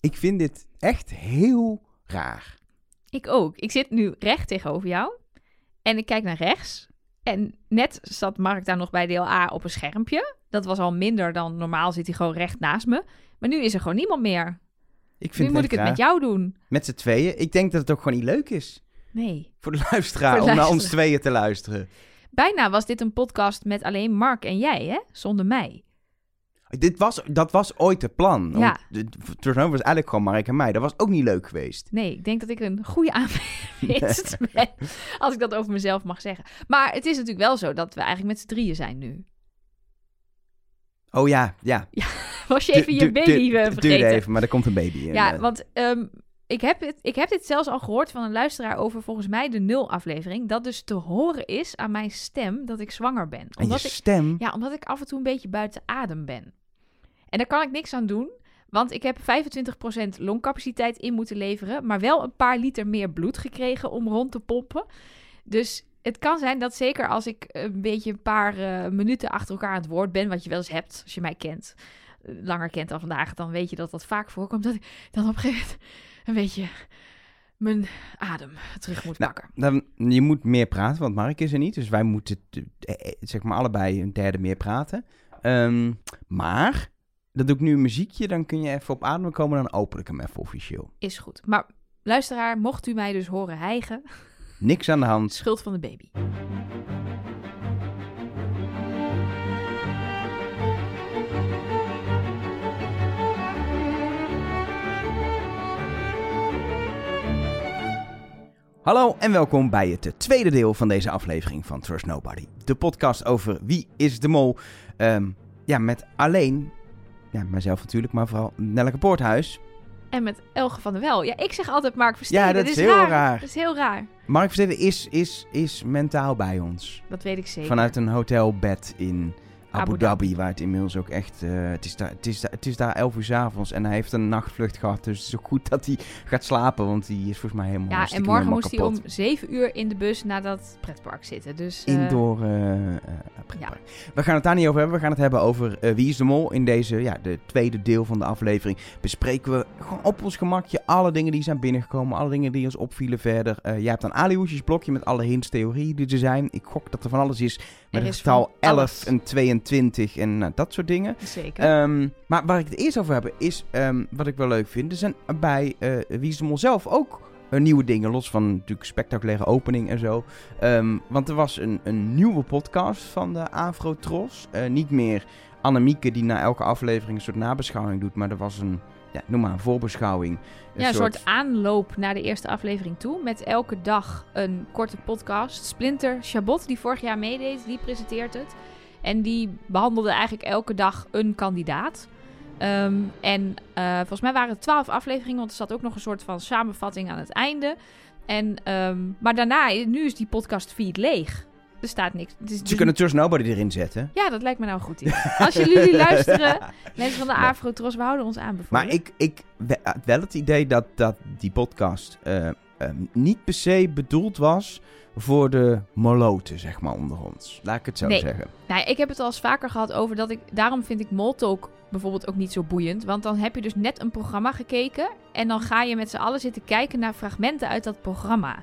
Ik vind dit echt heel raar. Ik ook. Ik zit nu recht tegenover jou. En ik kijk naar rechts. En net zat Mark daar nog bij deel A op een schermpje. Dat was al minder dan normaal zit hij gewoon recht naast me. Maar nu is er gewoon niemand meer. Ik vind nu moet ik het met jou doen. Met z'n tweeën. Ik denk dat het ook gewoon niet leuk is. Nee. Voor de luisteraar Voor de om naar ons tweeën te luisteren. Bijna was dit een podcast met alleen Mark en jij, hè? Zonder mij. Dit was, dat was ooit het plan. Ja. De- Turnover was eigenlijk gewoon Mark en mij. Dat was ook niet leuk geweest. Nee, ik denk dat ik een goede aanwinst ben. Als ik dat over mezelf mag zeggen. Maar het is natuurlijk wel zo dat we eigenlijk met z'n drieën zijn nu. Oh ja, ja. Was je even Du- je baby du- eh, Duurde vergeten? even, maar er komt een baby in. Ja, Eh, want ehm, ik, heb het, ik heb dit zelfs al gehoord van een luisteraar over volgens mij de nul aflevering. Dat dus te horen is aan mijn stem dat ik zwanger ben. en je Omdat ik, stem. ja, omdat ik af en toe een beetje buiten adem ben. En daar kan ik niks aan doen. Want ik heb 25% longcapaciteit in moeten leveren. Maar wel een paar liter meer bloed gekregen om rond te pompen. Dus het kan zijn dat zeker als ik een beetje een paar eh, minuten achter elkaar aan het woord ben. Wat je wel eens hebt als je mij kent. eh, Langer kent dan vandaag. Dan weet je dat dat vaak voorkomt. Dat ik dan op een gegeven moment een beetje mijn adem terug moet Nou, pakken. Dan, je moet meer praten, want Mark is er niet. Dus wij moeten eh, zeg maar allebei een derde meer praten. Ehm, maar, dan doe ik nu een muziekje. Dan kun je even op adem komen. Dan open ik hem even officieel. Is goed. Maar luisteraar, mocht u mij dus horen hijgen. Niks aan de hand. Schuld van de baby. Hallo en welkom bij het tweede deel van deze aflevering van Trust Nobody. De podcast over Wie is de Mol. Ehm, ja, met alleen, ja, mijzelf natuurlijk, maar vooral Nelleke Poorthuis. En met Elge van der Wel. Ja, ik zeg altijd Mark Versteden. Ja, dat is heel raar. Dat is heel raar. Mark Versteden is, is, is mentaal bij ons. Dat weet ik zeker. Vanuit een hotelbed in Abu, Dhabi, waar het inmiddels ook echt... eh, het, is daar, het, is daar, het is daar 11 uur 's avonds en hij heeft een nachtvlucht gehad. Dus het is ook goed dat hij gaat slapen, want hij is volgens mij helemaal Ja, en morgen moest hij om zeven uur in de bus naar dat pretpark zitten. Dus eh, Indoor eh, pretpark. We gaan het daar niet over hebben. We gaan het hebben over Wie is de Mol. In deze, ja, de tweede deel van de aflevering bespreken we gewoon op ons gemakje alle dingen die zijn binnengekomen. Alle dingen die ons opvielen verder. Jij hebt een Alihoesjes blokje met alle hints, theorieën die er zijn. Ik gok dat er van alles is met Er het getal van 11 alles. en 22 en nou, dat soort dingen. zeker. Ehm, maar waar ik het eerst over heb, is ehm, wat ik wel leuk vind. Er zijn bij eh Wie is de Mol zelf ook eh, nieuwe dingen. Los van natuurlijk spectaculaire opening en zo. Ehm, want er was een, een nieuwe podcast van de Afro-Tros. Eh, niet meer Annemieke die na elke aflevering een soort nabeschouwing doet. Maar er was een, ja, noem maar een voorbeschouwing. ja, een soort aanloop naar de eerste aflevering toe. Met elke dag een korte podcast. Splinter Chabot, die vorig jaar meedeed, die presenteert het. En die behandelde eigenlijk elke dag een kandidaat. Ehm, en eh, volgens mij waren het twaalf afleveringen, want er zat ook nog een soort van samenvatting aan het einde. En, ehm, maar daarna, nu is die podcast feed leeg. Er staat niks. Het is Ze dus kunnen Trust Nobody erin zetten. Ja, dat lijkt me nou goed idee. Als jullie luisteren, mensen van de Nee. Afro-Tros, we houden ons aanbevolen. Maar ik, ik wel het idee dat, dat die podcast eh, eh, niet per se bedoeld was voor de moloten, zeg maar, onder ons. Laat ik het zo Nee. zeggen. Nou, ik heb het al eens vaker gehad over dat ik... Daarom vind ik Moltalk bijvoorbeeld ook niet zo boeiend. Want dan heb je dus net een programma gekeken... en dan ga je met z'n allen zitten kijken naar fragmenten uit dat programma.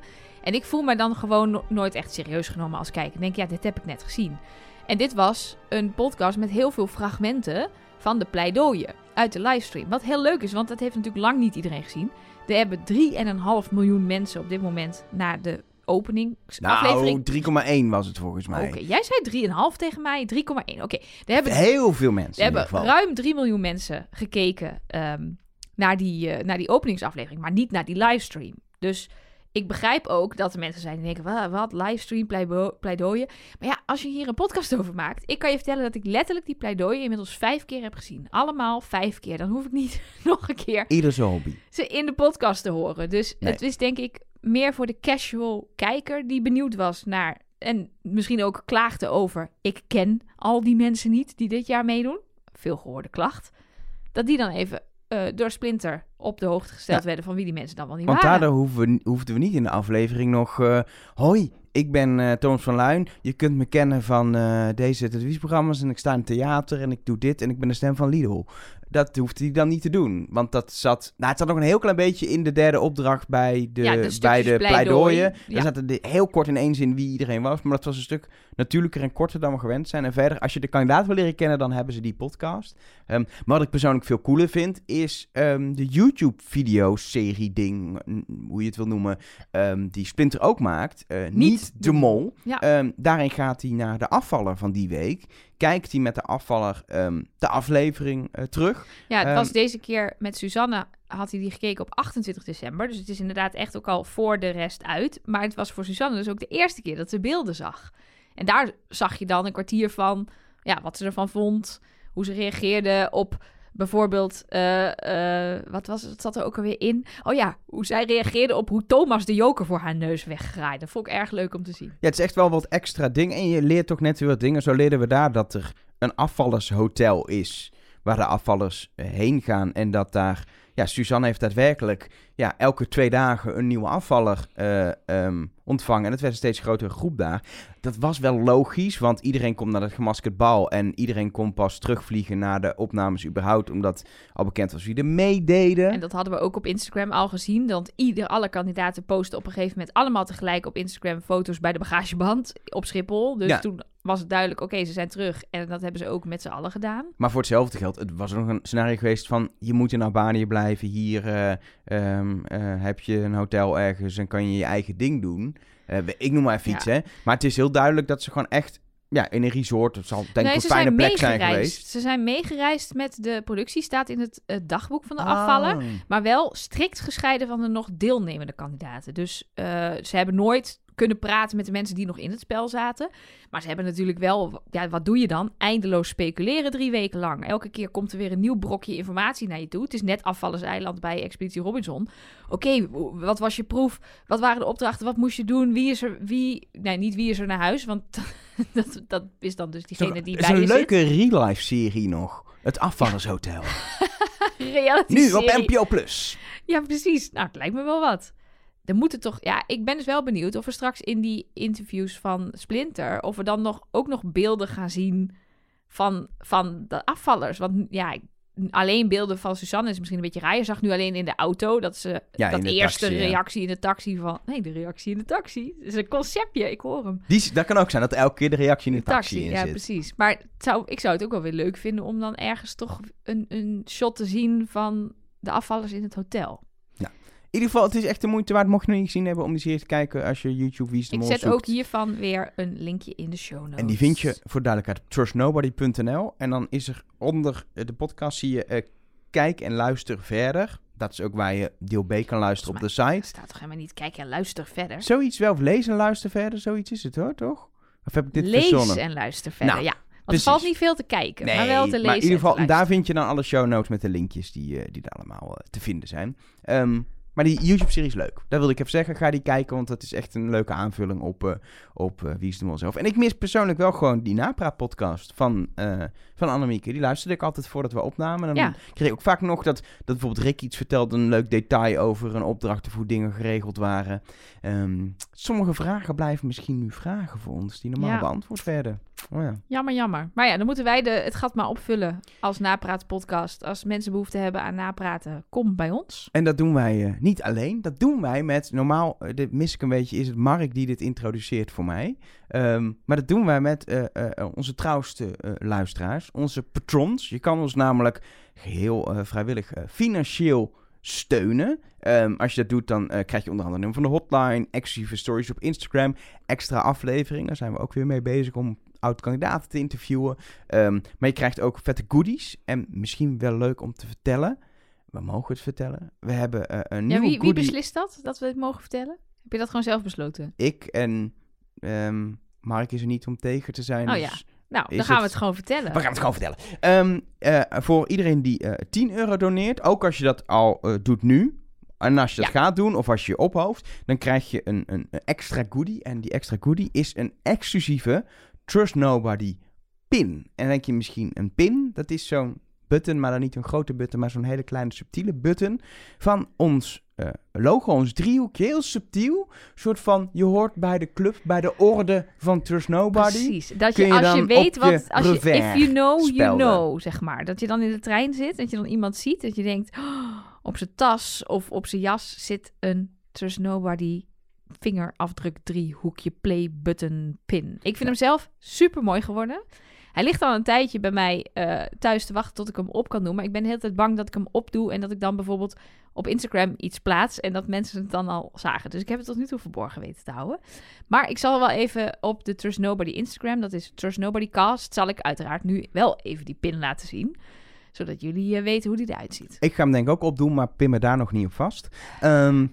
En ik voel me dan gewoon no- nooit echt serieus genomen als kijker. Ik denk, ja, dit heb ik net gezien. En dit was een podcast met heel veel fragmenten van de pleidooien uit de livestream. Wat heel leuk is, want dat heeft natuurlijk lang niet iedereen gezien. Er hebben 3,5 miljoen mensen op dit moment naar de openingsaflevering Nou, 3,1 was het volgens mij. Oké, jij zei 3,5 tegen mij, 3,1. Oké, er hebben, Heel veel mensen er ieder hebben ruim 3 miljoen mensen gekeken ehm, naar, die, eh, naar die openingsaflevering, maar niet naar die livestream. Dus ik begrijp ook dat er mensen zijn die denken, wat, wat livestream, pleido- pleidooien. Maar ja, als je hier een podcast over maakt, ik kan je vertellen dat ik letterlijk die pleidooien inmiddels vijf keer heb gezien. Allemaal vijf keer. Dan hoef ik niet nog een keer Ieder hobby. ze in de podcast te horen. Dus Nee. het is denk ik meer voor de casual kijker die benieuwd was naar... en misschien ook klaagde over... ik ken al die mensen niet die dit jaar meedoen. Veel gehoorde klacht. Dat die dan even eh, door Splinter op de hoogte gesteld Ja. werden van wie die mensen dan wel niet Want waren. daardoor hoeven we, hoefden we niet in de aflevering nog... eh, Hoi, ik ben Thomas van Luin. Je kunt me kennen van eh, deze televisieprogramma's. En ik sta in het theater en ik doe dit. En ik ben de stem van Lidl. Dat hoefde hij dan niet te doen. Want dat zat... Nou, het zat nog een heel klein beetje in de derde opdracht bij de, Ja, de bij de pleidooi. pleidooien. Ja. Daar zaten de, heel kort in één zin wie iedereen was. Maar dat was een stuk natuurlijker en korter dan we gewend zijn. En verder, als je de kandidaat wil leren kennen, dan hebben ze die podcast. Ehm, maar wat ik persoonlijk veel cooler vind, is ehm, de YouTube-video-serie ding, n- hoe je het wil noemen, ehm, die Splinter ook maakt. Eh, niet, de mol. Ja. Ehm, daarin gaat hij naar de afvaller van die week. Kijkt hij met de afvaller ehm, de aflevering eh, terug. Ja, het was deze keer met Suzanne, had hij die gekeken op 28 december. Dus het is inderdaad echt ook al voor de rest uit. Maar het was voor Suzanne dus ook de eerste keer dat ze beelden zag. En daar zag je dan een kwartier van ja, wat ze ervan vond. Hoe ze reageerde op bijvoorbeeld, eh, wat was het, zat er ook alweer in? Oh ja, hoe zij reageerde op hoe Thomas de joker voor haar neus weggraaide. Dat vond ik erg leuk om te zien. Ja, het is echt wel wat extra dingen. En je leert toch net weer wat dingen. Zo leerden we daar dat er een afvallershotel is. Waar de afvallers eh, heen gaan. En dat daar. Ja, Suzanne heeft daadwerkelijk. Ja, elke twee dagen een nieuwe afvaller eh, ehm, ontvangen. En het werd een steeds grotere groep daar. Dat was wel logisch. Want iedereen komt naar het gemaskerd bal. En iedereen kon pas terugvliegen naar de opnames überhaupt. Omdat al bekend was wie er meededen. En dat hadden we ook op Instagram al gezien. Want ieder, alle kandidaten posten op een gegeven moment allemaal tegelijk op Instagram foto's bij de bagageband op Schiphol. Dus Ja. toen was het duidelijk, oké, ze zijn terug. En dat hebben ze ook met z'n allen gedaan. Maar voor hetzelfde geld, het was nog een scenario geweest van... je moet in Albanië blijven, hier eh, ehm, eh, heb je een hotel ergens... en kan je je eigen ding doen. Eh, ik noem maar even Ja. iets, hè. Maar het is heel duidelijk dat ze gewoon echt... ja, in een resort, het zal denk ik een fijne plek zijn geweest. Ze zijn meegereisd met de productie, staat in het, dagboek van de Ah. afvaller. Maar wel strikt gescheiden van de nog deelnemende kandidaten. Dus ze hebben nooit kunnen praten met de mensen die nog in het spel zaten. Maar ze hebben natuurlijk wel, ja, wat doe je dan? Eindeloos speculeren drie weken lang. Elke keer komt er weer een nieuw brokje informatie naar je toe. Het is net afvallerseiland bij Expeditie Robinson. Oké, wat was je proef? Wat waren de opdrachten? Wat moest je doen? Wie is er, wie, nee, niet wie is er naar huis, want dat, dat is dan dus diegene die Het is bij een je leuke real-life serie nog. Het Afvallershotel. zit. Nu op. NPO+. Plus. Ja, precies. Nou, het lijkt me wel wat. Er moeten toch... Ja, ik ben dus wel benieuwd of we straks in die interviews van Splinter... of we dan nog, ook nog beelden gaan zien van, van de afvallers. Want ja, alleen beelden van Suzanne is misschien een beetje raar. Je zag nu alleen in de auto dat ze... Ja, dat de eerste taxi, ja. reactie in de taxi van... Nee, de reactie in de taxi. Het is een conceptje, ik hoor hem. Die, dat kan ook zijn, dat elke keer de reactie in de taxi, in ja, zit. precies. Maar het zou, ik zou het ook wel weer leuk vinden... om dan ergens toch een, een shot te zien van de afvallers in het hotel. Ieder geval, het is echt de moeite waard, mocht je nog niet gezien hebben, om die serie te kijken als je YouTube Wie is de Ik Mol zet zoekt. ook hiervan weer een linkje in de show notes. En die vind je voor duidelijkheid op trustnobody.nl. En dan is er onder eh, de podcast zie je eh, kijk en luister verder. Dat is ook waar je deel B kan luisteren op de Er site. staat toch helemaal niet, kijk en luister verder. Zoiets wel, of lees en luister verder, zoiets is het hoor, toch? Of heb ik dit Lees verzonnen? en luister verder, Nou, ja. Want er valt niet veel te kijken, Nee, maar wel te lezen maar in ieder geval, daar vind je dan alle show notes met de linkjes die, eh, die daar allemaal te vinden zijn. Ehm, maar die YouTube-serie is leuk. Dat wilde ik even zeggen. Ga die kijken, want dat is echt een leuke aanvulling op, eh, op eh, Wie is de Mol zelf. En ik mis persoonlijk wel gewoon die napraat-podcast van, eh van Annemieke. Die luisterde ik altijd voordat we opnamen. En dan Ja. kreeg ik ook vaak nog dat, dat bijvoorbeeld Rick iets vertelde, een leuk detail over een opdracht of hoe dingen geregeld waren. Ehm, sommige vragen blijven misschien nu vragen voor ons, die normaal Ja. beantwoord werden. Oh ja. Jammer, jammer. Maar ja, dan moeten wij de, het gat maar opvullen als napraatpodcast. Als mensen behoefte hebben aan napraten, kom bij ons. En dat doen wij eh, niet alleen. Dat doen wij met, normaal, eh, dit mis ik een beetje, is het Mark die dit introduceert voor mij. Ehm, maar dat doen wij met eh, onze trouwste luisteraars, onze patrons. Je kan ons namelijk geheel eh, vrijwillig financieel steunen. Ehm, als je dat doet, dan krijg je onder andere een nummer van de hotline, exclusieve stories op Instagram, extra afleveringen. Daar zijn we ook weer mee bezig om oud-kandidaten te interviewen. Ehm, maar je krijgt ook vette goodies. En misschien wel leuk om te vertellen. We mogen het vertellen. We hebben eh, een Ja, nieuwe wie, wie goodie. beslist dat, dat we het mogen vertellen? Heb je dat gewoon zelf besloten? Ik en ehm, Mark is er niet om tegen te zijn. Oh dus ja. Nou, dan gaan we het- gewoon vertellen. We gaan het gewoon vertellen. Ehm, eh, voor iedereen die eh 10 euro doneert, ook als je dat al eh, doet nu. En als je dat gaat doen, of als je je ophooft, dan krijg je een, een, een extra goodie. En die extra goodie is een exclusieve Trust Nobody pin. En denk je misschien, een pin, dat is zo'n button, maar dan niet een grote button, maar zo'n hele kleine subtiele button van ons eh, logo, ons driehoekje, heel subtiel. soort van, je hoort bij de club, bij de orde van Trust Nobody. Precies. Dat je, je als je weet wat, je als je, if you know, you spelden. know, zeg maar. Dat je dan in de trein zit, dat je dan iemand ziet, dat je denkt, "Oh, op zijn tas of op zijn jas zit een Trust Nobody vingerafdruk driehoekje play button pin. Ik vind hem zelf super mooi geworden. Hij ligt al een tijdje bij mij eh, thuis te wachten tot ik hem op kan doen. Maar ik ben de hele tijd bang dat ik hem opdoe en dat ik dan bijvoorbeeld op Instagram iets plaats en dat mensen het dan al zagen. Dus ik heb het tot nu toe verborgen weten te houden. Maar ik zal wel even op de Trust Nobody Instagram, dat is Trust Nobody Cast, zal ik uiteraard nu wel even die pin laten zien. Zodat jullie eh, weten hoe die eruit ziet. Ik ga hem denk ik ook opdoen, maar pin me daar nog niet op vast. Ehm,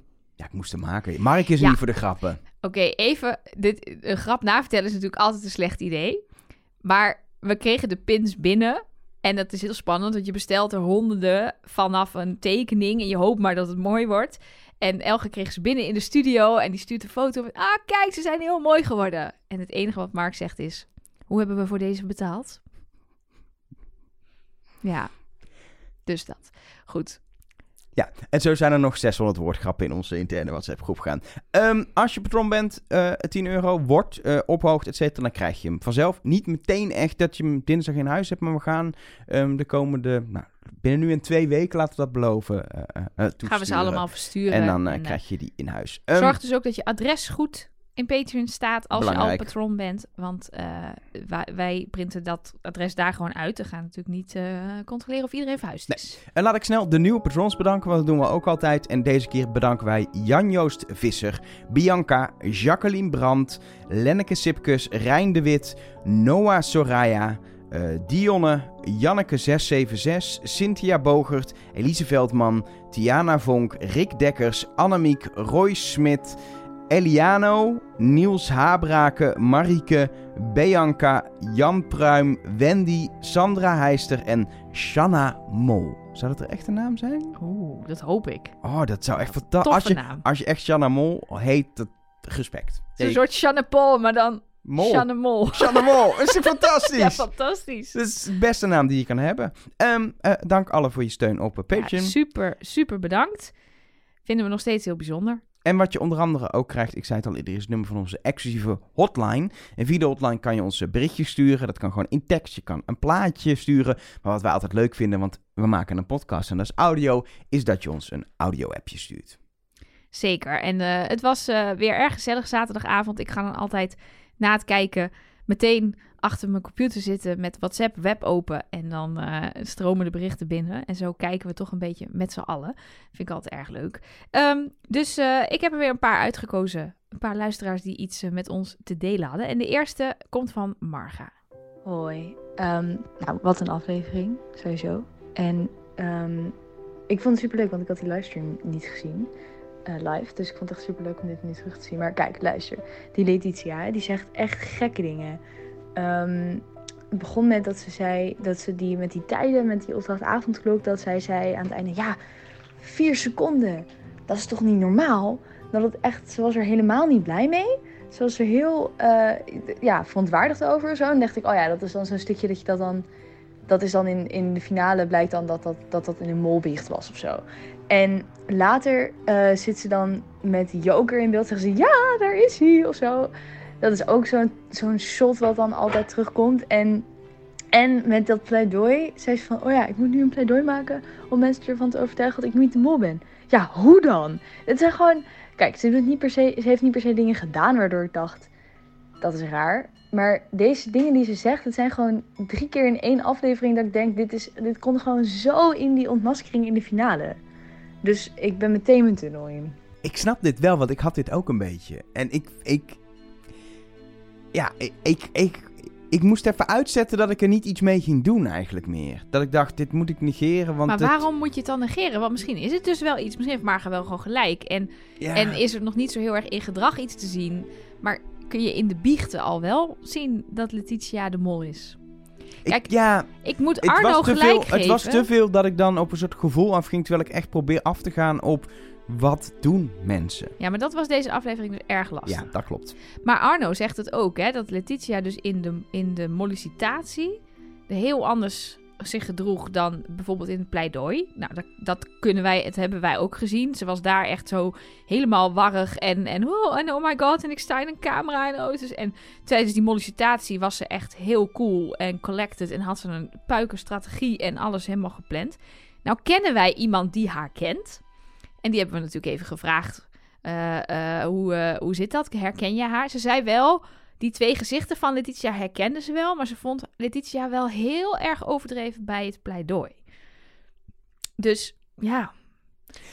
ja, ik moest hem maken. Mark is Ja. niet voor de grappen. Oké, even. Dit, een grap navertellen is natuurlijk altijd een slecht idee. Maar we kregen de pins binnen. En dat is heel spannend, want je bestelt er honderden vanaf een tekening. En je hoopt maar dat het mooi wordt. En Elge kreeg ze binnen in de studio. En die stuurt een foto van... Ah, kijk, ze zijn heel mooi geworden. En het enige wat Mark zegt is... Hoe hebben we voor deze betaald? Ja, dus dat. Goed. Ja, en zo zijn er nog 600 woordgrappen in onze interne WhatsApp-groep gaan. Ehm, als je patron bent, eh 10 euro wordt eh ophoogd, et cetera, dan krijg je hem vanzelf. Niet meteen echt dat je hem dinsdag in huis hebt, maar we gaan ehm, de komende, nou, binnen nu en twee weken, laten we dat beloven, eh, Gaan we ze allemaal versturen. En dan krijg je die in huis. Ehm, Zorg dus ook dat je adres goed in Patreon staat als je al patron bent. Want eh, wij, wij printen dat adres daar gewoon uit. We gaan natuurlijk niet eh, controleren of iedereen verhuisd is. En laat ik snel de nieuwe patrons bedanken, want dat doen we ook altijd. En deze keer bedanken wij Jan-Joost Visser, Bianca, Jacqueline Brandt, Lenneke Sipkes, Rijn de Wit, Noah Soraya, eh, Dionne, Janneke676, Cynthia Bogert, Elise Veldman, Tiana Vonk, Rick Dekkers, Annemiek, Roy Smit, Eliano, Niels Habrake, Marieke, Bianca, Jan Pruim, Wendy, Sandra Heister en Shanna Mol. Zou dat er echt een naam zijn? Oeh, dat hoop ik. Oh, dat zou echt fantastisch. Als je, naam. als je echt Shanna Mol heet, dat respect. Het is een soort Shanne Paul, maar dan Mol. Shanne Mol. Shanna Mol, is toch fantastisch? Ja, fantastisch. Dat is de beste naam die je kan hebben. Ehm, eh, dank allen voor je steun op eh, Ja, Patreon. super, super bedankt. Vinden we nog steeds heel bijzonder. En wat je onder andere ook krijgt, ik zei het al eerder, is het nummer van onze exclusieve hotline. En via de hotline kan je ons eh, berichtjes sturen. Dat kan gewoon in tekst, je kan een plaatje sturen. Maar wat wij altijd leuk vinden, want we maken een podcast en dat is audio, is dat je ons een audio-appje stuurt. Zeker. En eh, het was eh, weer erg gezellig zaterdagavond. Ik ga dan altijd na het kijken meteen achter mijn computer zitten met WhatsApp web open. En dan eh, stromen de berichten binnen. En zo kijken we toch een beetje met z'n allen. Vind ik altijd erg leuk. Ehm, dus eh, ik heb er weer een paar uitgekozen. Een paar luisteraars die iets eh, met ons te delen hadden. En de eerste komt van Marga. Hoi. Ehm, nou, wat een aflevering, sowieso. En ehm, ik vond het superleuk, want ik had die livestream niet gezien. live. Dus ik vond het echt superleuk om dit nu terug te zien. Maar kijk, luister. Die Letitia, die zegt echt gekke dingen. Ehm, het begon met dat ze zei dat ze die met die tijden, met die opdrachtavondklok, dat zij zei aan het einde: Ja, vier seconden. Dat is toch niet normaal? Dat het echt, ze was er helemaal niet blij mee. Ze was er heel eh, ja, verontwaardigd over. Zo. En dacht ik, oh ja, dat is dan zo'n stukje dat je dat dan. Dat is dan in, in de finale blijkt dan dat dat, dat, dat in een molbiecht was of zo. En later eh, zit ze dan met Joker in beeld. Zegt ze, ja, daar is hij of zo. Dat is ook zo'n shot wat dan altijd terugkomt. En, en met dat pleidooi zei ze van, oh ja, ik moet nu een pleidooi maken om mensen ervan te overtuigen dat ik niet de mol ben. Ja, hoe dan? Het zijn gewoon, kijk, ze, doet niet per se, ze heeft niet per se dingen gedaan waardoor ik dacht, dat is raar. Maar deze dingen die ze zegt, het zijn gewoon drie keer in één aflevering dat ik denk, dit, is, dit komt gewoon zo in die ontmaskering in de finale. Dus ik ben meteen mijn tunnel in. Ik snap dit wel, want ik had dit ook een beetje. En ik, ik ja, ik, ik, ik, ik moest even uitzetten dat ik er niet iets mee ging doen eigenlijk meer. Dat ik dacht, dit moet ik negeren, want maar het- waarom moet je het dan negeren? Want misschien is het dus wel iets. Misschien heeft Marga wel gewoon gelijk. En, ja, en is er nog niet zo heel erg in gedrag iets te zien. Maar kun je in de biechten al wel zien dat Letitia de mol is? ik- kijk, ja, Ik moet het Arno was, te gelijk veel, geven. het was te veel dat ik dan op een soort gevoel afging, terwijl ik echt probeer af te gaan op wat doen mensen. Ja, maar dat was deze aflevering dus erg lastig. Ja, dat klopt. Maar Arno zegt het ook, hè, dat Letitia dus in de, in de mollicitatie heel anders zich gedroeg dan bijvoorbeeld in het pleidooi. Nou, dat, dat kunnen wij, het hebben wij ook gezien. Ze was daar echt zo helemaal warrig en, en, oh, en oh my god, en ik sta in een camera en auto's. En tijdens die mollicitatie was ze echt heel cool en collected en had ze een puikenstrategie en alles helemaal gepland. Nou kennen wij iemand die haar kent. En die hebben we natuurlijk even gevraagd. eh, eh, hoe, eh, hoe zit dat? Herken je haar? Ze zei wel, die twee gezichten van Letitia herkende ze wel. Maar ze vond Letitia wel heel erg overdreven bij het pleidooi. Dus ja,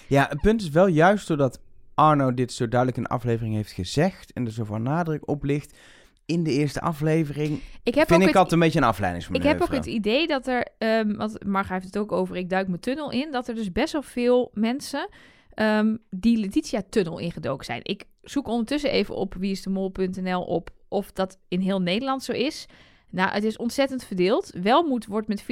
Ja, het punt is wel juist doordat Arno dit zo duidelijk in de aflevering heeft gezegd en er zoveel nadruk op ligt in de eerste aflevering, ik heb vind ik het, altijd een beetje een ik afleidingsmanoeuvre. heb ook het idee dat er, ehm want Marga heeft het ook over, ik duik mijn tunnel in, dat er dus best wel veel mensen ehm, die Letitia-tunnel ingedoken zijn. Ik zoek ondertussen even op wieisdemol.nl op of dat in heel Nederland zo is. Nou, het is ontzettend verdeeld. Welmoed wordt met 14%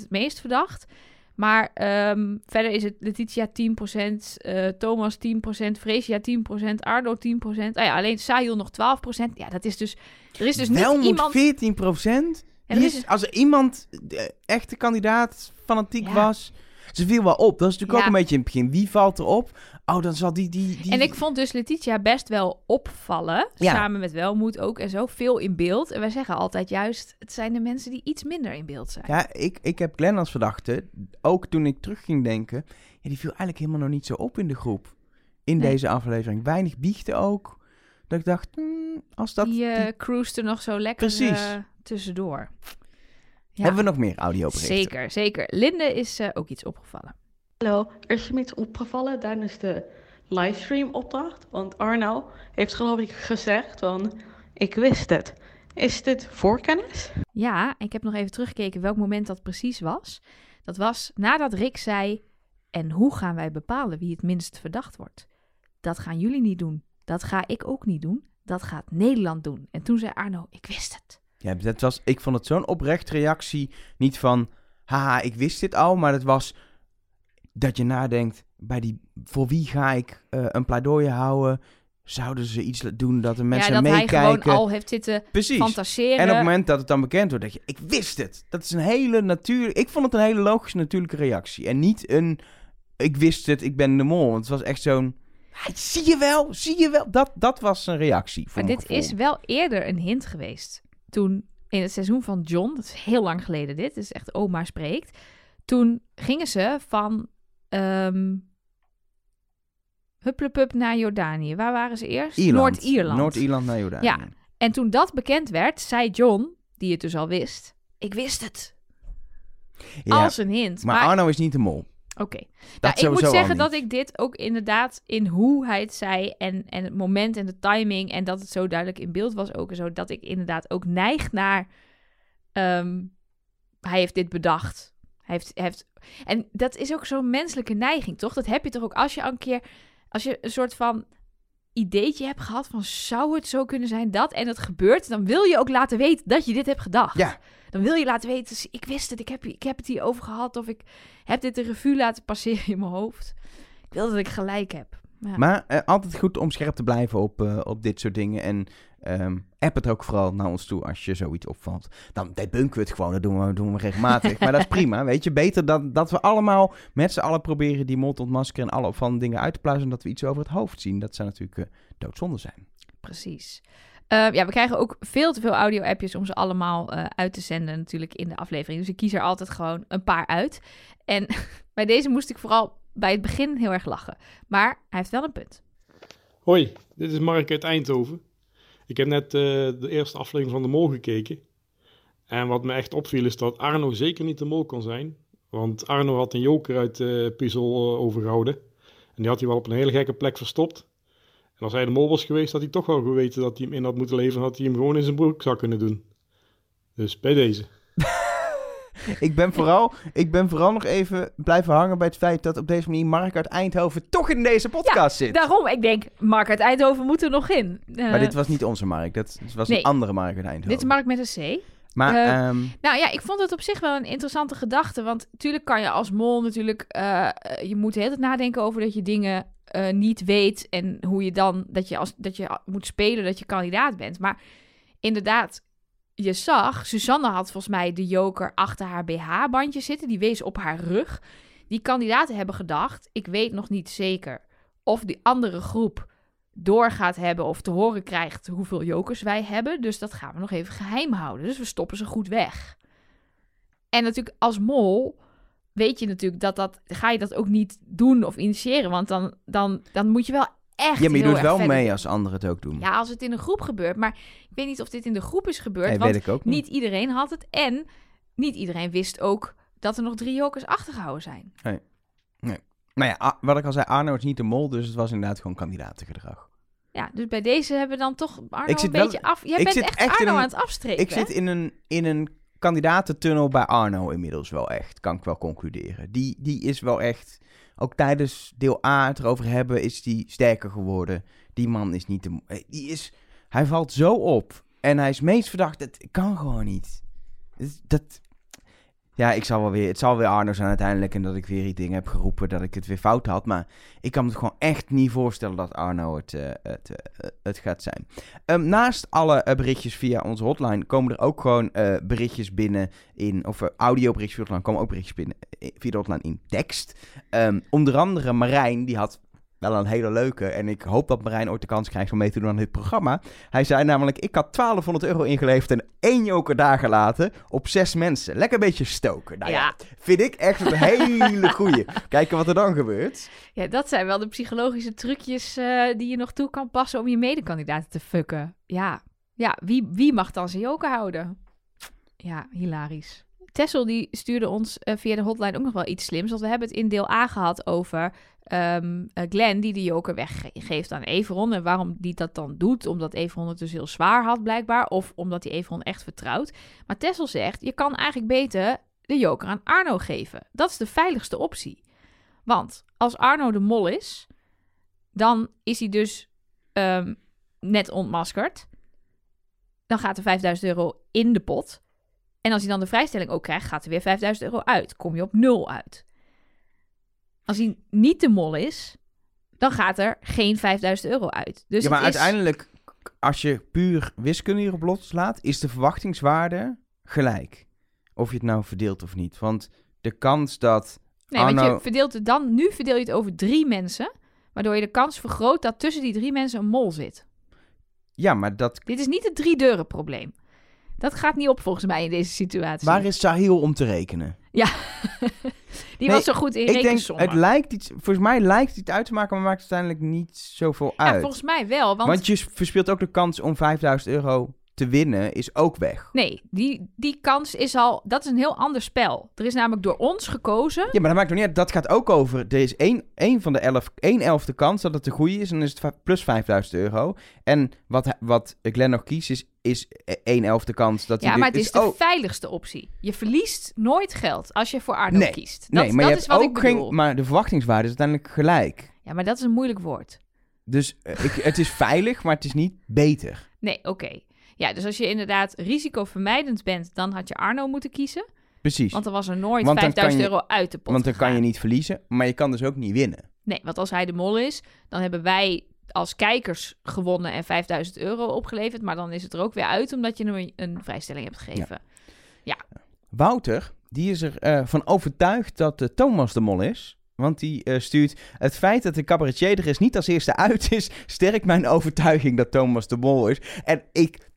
het meest verdacht. Maar ehm, verder is het Letitia 10%, eh, Thomas 10%, Fresia 10%, Ardo 10%. Ah ja, alleen Sahil nog 12%. Ja, dat is dus... Er is dus wel niet iemand... 14 procent. Ja, er is- als er iemand de echte kandidaat fanatiek Ja. was, ze viel wel op. Dat is natuurlijk Ja. ook een beetje in het begin. Wie valt erop? Oh, dan zal die... die, die... En ik vond dus Letitia best wel opvallen. Ja. Samen met Welmoed ook en zo. Veel in beeld. En wij zeggen altijd juist, het zijn de mensen die iets minder in beeld zijn. Ja, ik, ik heb Glenn als verdachte. Ook toen ik terug ging denken. Ja, die viel eigenlijk helemaal nog niet zo op in de groep. In Nee. deze aflevering. Weinig biechten ook. Dat ik dacht, hmm, als dat... die eh die- cruised er nog zo lekker Precies. eh, tussendoor. Ja, Hebben we nog meer audioberichten? zeker, zeker. Linde is eh, ook iets opgevallen. Hallo, er is me iets opgevallen tijdens de livestream opdracht. Want Arno heeft geloof ik gezegd van, ik wist het. Is dit voorkennis? Ja, ik heb nog even teruggekeken welk moment dat precies was. Dat was nadat Rick zei... En hoe gaan wij bepalen wie het minst verdacht wordt? Dat gaan jullie niet doen. Dat ga ik ook niet doen. Dat gaat Nederland doen. En toen zei Arno, ik wist het. Ja, dat was, ik vond het zo'n oprecht reactie. Niet van, haha, ik wist dit al. Maar het was dat je nadenkt, bij die, voor wie ga ik eh, een pleidooi houden? Zouden ze iets doen dat de mensen ja, dat hij meekijken? gewoon al heeft zitten Precies. fantaseren. En op het moment dat het dan bekend wordt, denk je, ik wist het. Dat is een hele natuurlijk. Ik vond het een hele logische, natuurlijke reactie. En niet een, ik wist het, ik ben de mol. Want het was echt zo'n, "Ah, zie je wel, zie je wel. Dat, dat was een reactie. Voor Maar dit gevoel. is wel eerder een hint geweest. Toen in het seizoen van John, dat is heel lang geleden dit, is echt oma spreekt. Toen gingen ze van ehm Hupplepup naar Jordanië. Waar waren ze eerst? Ierland. Noord-Ierland. Noord-Ierland naar Jordanië. Ja. en toen dat bekend werd, zei John, die het dus al wist, ik wist het. Ja, Als een hint. maar Maar, Arno is niet de mol. Oké. Nou, ik moet zeggen dat ik dit ook inderdaad in hoe hij het zei en, en het moment en de timing en dat het zo duidelijk in beeld was ook en zo, dat ik inderdaad ook neig naar, ehm, hij heeft dit bedacht. Hij heeft, hij heeft, en dat is ook zo'n menselijke neiging, toch? Dat heb je toch ook als je een keer, als je een soort van ideetje hebt gehad van zou het zo kunnen zijn dat en het gebeurt, dan wil je ook laten weten dat je dit hebt gedacht. Ja. Dan wil je laten weten, ik wist het, ik heb, ik heb het hier over gehad of ik heb dit de revue laten passeren in mijn hoofd. Ik wil dat ik gelijk heb. Ja. Maar eh, altijd goed om scherp te blijven op, eh, op dit soort dingen. En ehm, app het ook vooral naar ons toe als je zoiets opvalt. Dan debunken we het gewoon, dat doen we, doen we regelmatig. maar dat is prima, weet je. Beter dat, dat we allemaal met z'n allen proberen die mond ontmaskeren... en alle opvallende dingen uit te pluizen... en dat we iets over het hoofd zien. Dat zou natuurlijk eh, doodzonde zijn. Precies. Eh, ja, we krijgen ook veel te veel audio-appjes om ze allemaal uit te zenden natuurlijk in de aflevering. Dus ik kies er altijd gewoon een paar uit. En bij deze moest ik vooral bij het begin heel erg lachen. Maar hij heeft wel een punt. Hoi, dit is Mark uit Eindhoven. Ik heb net eh, de eerste aflevering van De Mol gekeken. En wat me echt opviel is dat Arno zeker niet de mol kon zijn. Want Arno had een joker uit de puzzel eh, overgehouden. En die had hij wel op een hele gekke plek verstopt. En als hij de mol was geweest, had hij toch wel geweten dat hij hem in had moeten leveren. Had hij hem gewoon in zijn broek zou kunnen doen. Dus bij deze. Ik ben, vooral, ik ben vooral nog even blijven hangen bij het feit... dat op deze manier Mark uit Eindhoven toch in deze podcast zit. Daarom, ik denk, Mark uit Eindhoven moet er nog in. Eh, Maar dit was niet onze Mark. Dat was nee. een andere Mark uit Eindhoven. dit is Mark met een C. Maar Eh, ehm, Nou ja, ik vond het op zich wel een interessante gedachte. Want natuurlijk kan je als mol natuurlijk... eh, eh, je moet de hele tijd nadenken over dat je dingen eh, niet weet. En hoe je dan... Dat je, als, dat je moet spelen dat je kandidaat bent. Maar inderdaad, je zag, Susanne had volgens mij de joker achter haar BH-bandje zitten. Die wees op haar rug. Die kandidaten hebben gedacht, ik weet nog niet zeker of die andere groep door gaat hebben of te horen krijgt hoeveel jokers wij hebben. Dus dat gaan we nog even geheim houden. Dus we stoppen ze goed weg. En natuurlijk als mol weet je natuurlijk dat dat ga je dat ook niet doen of initiëren, want dan dan dan moet je wel echt Ja, maar je doet wel verder mee als anderen het ook doen. Ja, als het in een groep gebeurt, maar ik weet niet of dit in de groep is gebeurd, Nee, want weet ik ook niet. niet iedereen had het en niet iedereen wist ook dat er nog drie jokers achtergehouden zijn. Nou ja, wat ik al zei, Arno is niet de mol, dus het was inderdaad gewoon kandidatengedrag. Ja, dus bij deze hebben we dan toch Arno Ik zit een wel- beetje af. Jij ik bent zit echt, Arno een- aan het afstreken. Ik zit in een, in een kandidatentunnel bij Arno inmiddels wel echt, kan ik wel concluderen. Die, die is wel echt, ook tijdens deel A het erover hebben, is die sterker geworden. Die man is niet mo- eh, Die is, hij valt zo op en hij is meest verdacht. Het kan gewoon niet. Dat... Ja, ik zal wel weer, het zal weer Arno zijn uiteindelijk en dat ik weer die dingen heb geroepen dat ik het weer fout had. Maar ik kan me gewoon echt niet voorstellen dat Arno het, eh, het, eh, het gaat zijn. Ehm, naast alle eh, berichtjes via onze hotline komen er ook gewoon berichtjes binnen in, of audioberichtjes via de hotline, komen ook berichtjes binnen via de hotline in tekst. Ehm, onder andere Marijn, die had wel een hele leuke, en ik hoop dat Marijn ooit de kans krijgt om mee te doen aan dit programma. Hij zei namelijk, ik had 1200 euro ingeleverd en één joker daar gelaten op zes mensen. Lekker een beetje stoken. Nou ja, ja. vind ik echt een hele goeie. Kijken wat er dan gebeurt. ja, dat zijn wel de psychologische trucjes eh, die je nog toe kan passen om je medekandidaten te fucken. Ja, ja wie, wie mag dan zijn joker houden? Ja, hilarisch. Tessel die stuurde ons eh, via de hotline ook nog wel iets slims. Want we hebben het in deel A gehad over eh, Glenn die de joker weggeeft aan Everon. En waarom die dat dan doet. Omdat Everon het dus heel zwaar had blijkbaar. Of omdat hij Everon echt vertrouwt. Maar Tessel zegt, je kan eigenlijk beter de joker aan Arno geven. Dat is de veiligste optie. Want als Arno de mol is, dan is hij dus ehm, net ontmaskerd. Dan gaat er 5000 euro in de pot. En als hij dan de vrijstelling ook krijgt, gaat er weer 5000 euro uit. Kom je op nul uit. Als hij niet de mol is, dan gaat er geen 5000 euro uit. Dus ja, maar het is- uiteindelijk, als je puur wiskunde hierop loslaat, is de verwachtingswaarde gelijk. Of je het nou verdeelt of niet. Want de kans dat Nee, want Arno- je verdeelt het dan, nu verdeel je het over drie mensen. Waardoor je de kans vergroot dat tussen die drie mensen een mol zit. Ja, maar dat, Dit is niet het drie deuren probleem. Dat gaat niet op volgens mij in deze situatie. waar is Sahil om te rekenen? Die Nee, was zo goed in Ik denk, het lijkt iets, volgens mij lijkt het iets uit te maken, maar maakt uiteindelijk niet zoveel ja, uit. volgens mij wel. Want, Want... je verspeelt ook de kans om 5000 euro te winnen, is ook weg. nee, die, die kans is al... Dat is een heel ander spel. Er is namelijk door ons gekozen... Ja, maar dat maakt nog niet uit. Dat gaat ook over. Er is één, één van de elf, één elfde kans dat het de goede is. En dan is het plus 5000 euro. En wat, wat Glenn nog kiest, is, is één elfde kans dat hij Ja, maar het is de oh, veiligste optie. Je verliest nooit geld als je voor Arno Nee, kiest. Dat, nee, maar dat je is hebt wat ook ik bedoel. geen. Maar de verwachtingswaarde is uiteindelijk gelijk. Ja, maar dat is een moeilijk woord. Dus eh, ik, het is veilig, maar het is niet beter. Nee, oké. Ja, dus als je inderdaad risicovermijdend bent, dan had je Arno moeten kiezen. Precies. Want dan was er nooit Want dan 5000 kan je- euro uit de pot Want dan kan je niet verliezen, maar je kan dus ook niet winnen. Nee, want als hij de mol is, dan hebben wij als kijkers gewonnen en 5000 euro opgeleverd. Maar dan is het er ook weer uit, omdat je hem een, vrijstelling hebt gegeven. Wouter, die is ervan van overtuigd dat eh, Thomas de mol is. Want die eh, stuurt... Het feit dat de cabaretier er is niet als eerste uit is... sterkt mijn overtuiging dat Thomas de mol is. En ik...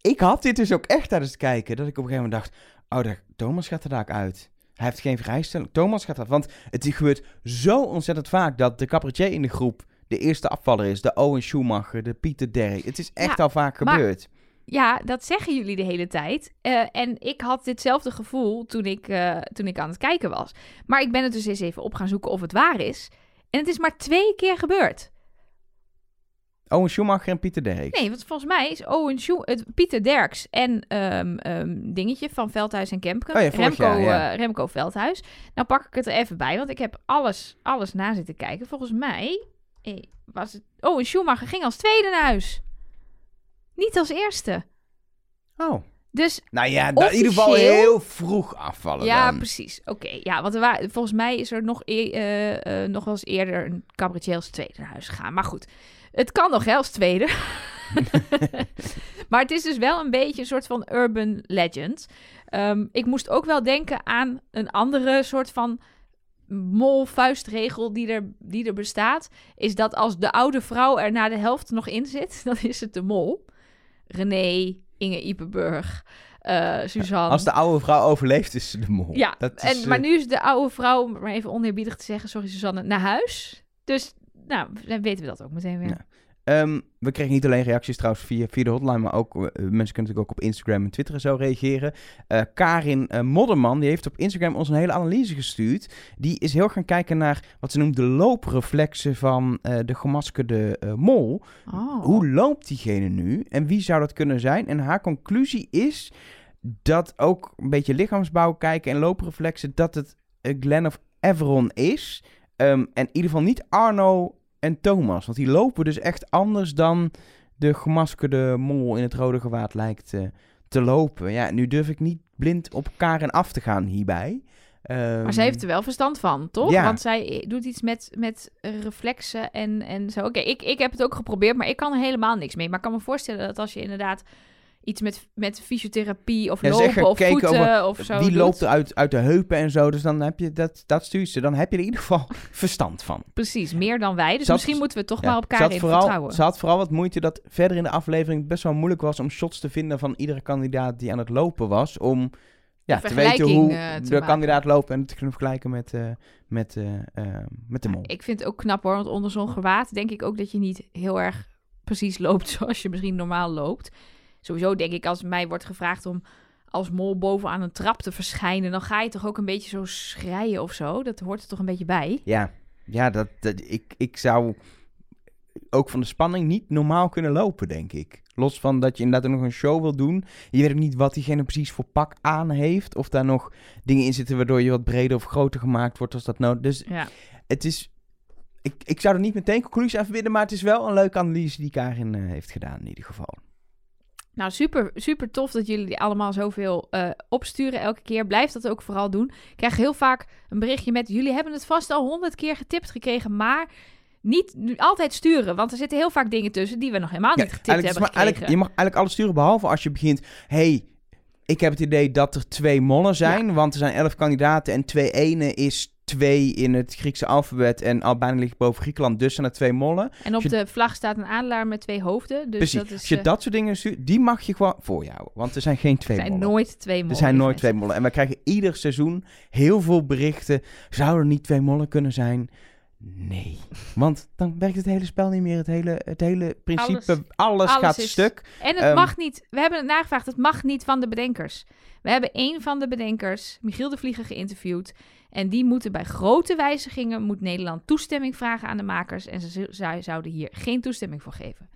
Ik had dit dus ook echt tijdens het kijken. Dat ik op een gegeven moment dacht... Oh, daar, Thomas gaat er daar uit. Hij heeft geen vrijstelling. Thomas gaat er... Want het gebeurt zo ontzettend vaak... dat de cabaretier in de groep... de eerste afvaller is. De Owen Schumacher, de Pieter Derry. Het is echt Ja, al vaak gebeurd. Ja, dat zeggen jullie de hele tijd. Eh, en ik had ditzelfde gevoel toen ik, eh, toen ik aan het kijken was. Maar ik ben het dus eens even op gaan zoeken of het waar is. En het is maar twee keer gebeurd. Owen Schumacher en Pieter Derry. Nee, want volgens mij is Owen Schu het Pieter Derks en ehm, ehm, dingetje van Veldhuis en Kempen. Oh ja, Remco, jaar, ja. eh, Remco Veldhuis. Nou pak ik het er even bij, want ik heb alles, alles na zitten kijken. Volgens mij eh, was het... Owen Schumacher ging als tweede naar huis. Niet als eerste. Oh. Dus Nou ja, in ieder geval heel vroeg afvallen ja, dan. precies. Oké, ja, want er wa- volgens mij is er nog, e- eh, nog wel eens eerder een cabaretier als tweede naar huis gegaan. Maar goed, het kan nog hè, als tweede. Maar het is dus wel een beetje een soort van urban legend. Ehm, ik moest ook wel denken aan een andere soort van mol-vuistregel die er, die er bestaat. Is dat als de oude vrouw er na de helft nog in zit, dan is het de mol. René, Inge Iperburg, eh Suzanne. Als de oude vrouw overleeft, is ze de mol. Ja, dat is, en, maar eh, nu is de oude vrouw, om maar even oneerbiedig te zeggen, sorry Suzanne, naar huis. Dus, nou, dan weten we dat ook meteen weer. Ja. Ehm, we kregen niet alleen reacties trouwens via, via de hotline, maar ook eh, mensen kunnen natuurlijk ook op Instagram en Twitter en zo reageren. Eh, Karin eh, Modderman, die heeft op Instagram ons een hele analyse gestuurd. Die is heel gaan kijken naar wat ze noemt de loopreflexen van de gemaskerde mol. Oh. Hoe loopt diegene nu en wie zou dat kunnen zijn? En haar conclusie is dat ook een beetje lichaamsbouw kijken en loopreflexen, dat het Glenn of Everon is. Ehm, en in ieder geval niet Arno en Thomas. Want die lopen dus echt anders dan de gemaskerde mol in het rode gewaad lijkt eh, te lopen. Ja, nu durf ik niet blind op Karen af te gaan hierbij. Maar Ehm, zij heeft er wel verstand van, toch? Ja. Want zij doet iets met, met reflexen en, en zo. Oké, ik, ik heb het ook geprobeerd, maar ik kan er helemaal niks mee. Maar ik kan me voorstellen dat als je inderdaad iets met, met fysiotherapie of Ja, lopen of voeten of zo Die loopt uit, uit de heupen en zo. Dus dan heb je dat, dat stuurt ze. Dan heb je er in ieder geval verstand van. Precies, meer dan wij. Dus misschien moeten we toch Ja, maar op had Karin vooral, vertrouwen. Ze had vooral wat moeite dat verder in de aflevering best wel moeilijk was om shots te vinden van iedere kandidaat die aan het lopen was. Om ja, te weten hoe eh, te de maken. kandidaat loopt en te kunnen vergelijken met, eh, met, eh, eh, met de mol. Ik vind het ook knap hoor, want onder zo'n gewaad denk ik ook dat je niet heel erg precies loopt zoals je misschien normaal loopt. Sowieso denk ik als mij wordt gevraagd om als mol bovenaan een trap te verschijnen, dan ga je toch ook een beetje zo schreien of zo. Dat hoort er toch een beetje bij. Ja, ja dat, dat, ik, ik zou ook van de spanning niet normaal kunnen lopen, denk ik. Los van dat je inderdaad nog een show wil doen. Je weet ook niet wat diegene precies voor pak aan heeft. Of daar nog dingen in zitten waardoor je wat breder of groter gemaakt wordt als dat nodig Dus Ja. het is... Ik, ik zou er niet meteen conclusies aan verbinden, maar het is wel een leuke analyse die Karin eh, heeft gedaan in ieder geval. Nou, super, super tof dat jullie die allemaal zoveel eh, opsturen elke keer. Blijf dat ook vooral doen. Ik krijg heel vaak een berichtje met... jullie hebben het vast al honderd keer getipt gekregen, maar niet nu altijd sturen. Want er zitten heel vaak dingen tussen die we nog helemaal Ja, niet getipt hebben maar gekregen. je mag eigenlijk alles sturen behalve als je begint... hey, ik heb het idee dat er twee mollen zijn, want er zijn elf kandidaten en twee ene is twee in het Griekse alfabet en Albanië ligt boven Griekenland, dus zijn er twee mollen. En op je- de vlag staat een adelaar met twee hoofden. Dus Precies, dat is, als je eh, dat soort dingen stuurt, die mag je gewoon voor jou, want er zijn geen twee er zijn mollen. nooit twee mollen. er zijn nooit twee mollen. En we krijgen ieder seizoen heel veel berichten. Zouden er niet twee mollen kunnen zijn? Nee. Want dan werkt het hele spel niet meer. Het hele, het hele principe, alles, alles gaat is- stuk. En het Ehm, mag niet. We hebben het nagevraagd. Het mag niet van de bedenkers. We hebben één van de bedenkers, Michiel de Vlieger, geïnterviewd. En die moeten bij grote wijzigingen, moet Nederland toestemming vragen aan de makers. En ze, zouden hier geen toestemming voor geven.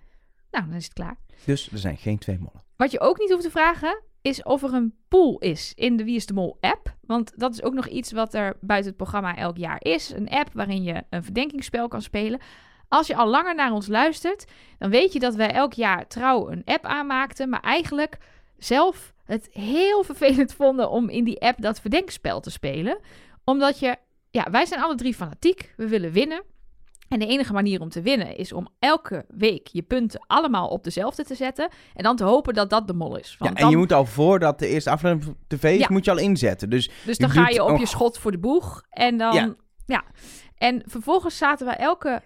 Nou, dan is het klaar. Dus er zijn geen twee mollen. Wat je ook niet hoeft te vragen, is of er een pool is in de Wie is de Mol app. Want dat is ook nog iets wat er buiten het programma elk jaar is. Een app waarin je een verdenkingsspel kan spelen. Als je al langer naar ons luistert, dan weet je dat wij elk jaar trouw een app aanmaakten. Maar eigenlijk zelf het heel vervelend vonden om in die app dat verdenkspel te spelen. Omdat je, ja, wij zijn alle drie fanatiek. We willen winnen. En de enige manier om te winnen is om elke week je punten allemaal op dezelfde te zetten. En dan te hopen dat dat de mol is. Ja, en je moet al voordat de eerste aflevering tv is, Ja. moet je al inzetten. Dus Dus dan ga je op je schot voor de boeg. En dan. Ja. Ja. En vervolgens zaten we elke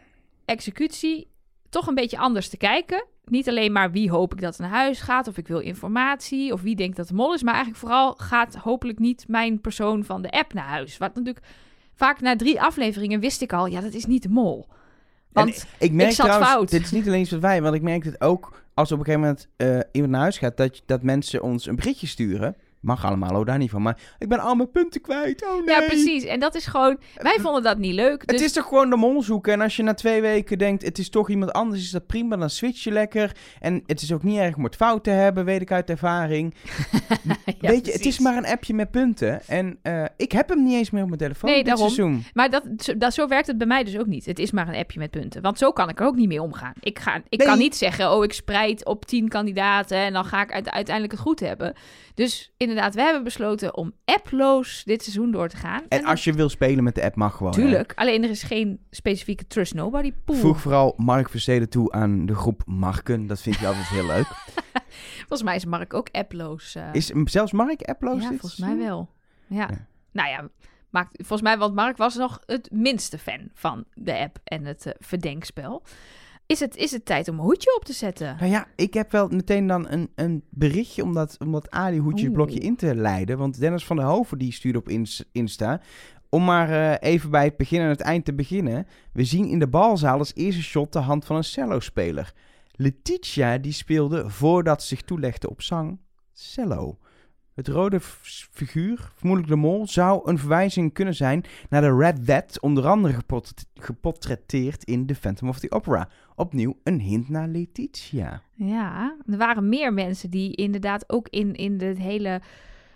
executie toch een beetje anders te kijken. Niet alleen maar wie hoop ik dat naar huis gaat, of ik wil informatie, of wie denkt dat de mol is. Maar eigenlijk vooral gaat hopelijk niet mijn persoon van de app naar huis. Wat natuurlijk vaak na drie afleveringen wist ik al, ja, dat is niet de mol. Want en ik merk ik zat trouwens, fout. dit is niet alleen iets wat wij, want ik merk het ook als op een gegeven moment eh, iemand naar huis gaat, dat, dat mensen ons een berichtje sturen. Mag allemaal, oh daar niet van. Maar ik ben al mijn punten kwijt. Oh nee. ja, precies. En dat is gewoon, wij vonden dat niet leuk. Het Dus is toch gewoon de mol zoeken. En als je na twee weken denkt, het is toch iemand anders, is dat prima. Dan switch je lekker. En het is ook niet erg om het fout te hebben, weet ik uit ervaring. Ja, weet je, het is maar een appje met punten. En eh, ik heb hem niet eens meer op mijn telefoon Nee, dit daarom. seizoen. Maar dat, zo- dat, zo werkt het bij mij dus ook niet. Het is maar een appje met punten. Want zo kan ik er ook niet mee omgaan. Ik, ga, ik Nee. kan niet zeggen, oh, ik spreid op tien kandidaten en dan ga ik uite- uiteindelijk het goed hebben. Dus inderdaad, we hebben besloten om apploos dit seizoen door te gaan. En als je wil spelen met de app, mag gewoon. hè. Tuurlijk. Alleen er is geen specifieke Trust Nobody pool. Voeg vooral Mark Versteden toe aan de groep Marken. Dat vind je altijd heel leuk. Volgens mij is Mark ook apploos. eh. Is zelfs Mark apploos ja, volgens mij wel. Ja. Ja. Nou ja, maakt, volgens mij, want Mark was nog het minste fan van de app en het eh, verdenkspel. Is het, is het tijd om een hoedje op te zetten? Nou ja, ik heb wel meteen dan een, een berichtje om dat, om dat Ali-hoedjesblokje Oeh. in te leiden. Want Dennis van der Hoven die stuurde op Ins- Insta. Om maar eh, even bij het begin en het eind te beginnen. We zien in de balzaal als eerste shot de hand van een cello-speler. Letitia die speelde voordat ze zich toelegde op zang cello. Het rode figuur, vermoedelijk de mol, zou een verwijzing kunnen zijn naar de Red Dead, onder andere geport- in The Phantom of the Opera. Opnieuw een hint naar Letitia. Ja, er waren meer mensen die inderdaad ook in, in de hele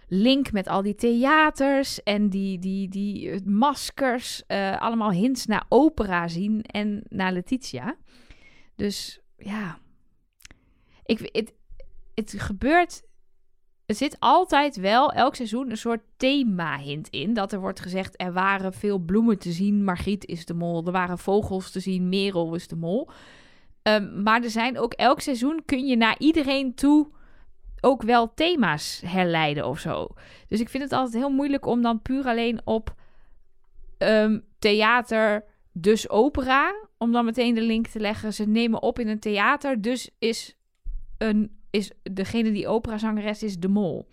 link met al die theaters en die, die, die eh, maskers, eh, allemaal hints naar opera zien en naar Letitia. Dus ja, ik, het, het gebeurt. Er zit altijd wel elk seizoen een soort thema-hint in. Dat er wordt gezegd: er waren veel bloemen te zien, Margriet is de mol. Er waren vogels te zien, Merel is de mol. Ehm, maar er zijn ook elk seizoen kun je naar iedereen toe ook wel thema's herleiden of zo. Dus ik vind het altijd heel moeilijk om dan puur alleen op ehm, theater, dus opera, om dan meteen de link te leggen. Ze nemen op in een theater, dus is, een, is degene die operazangeres is de mol.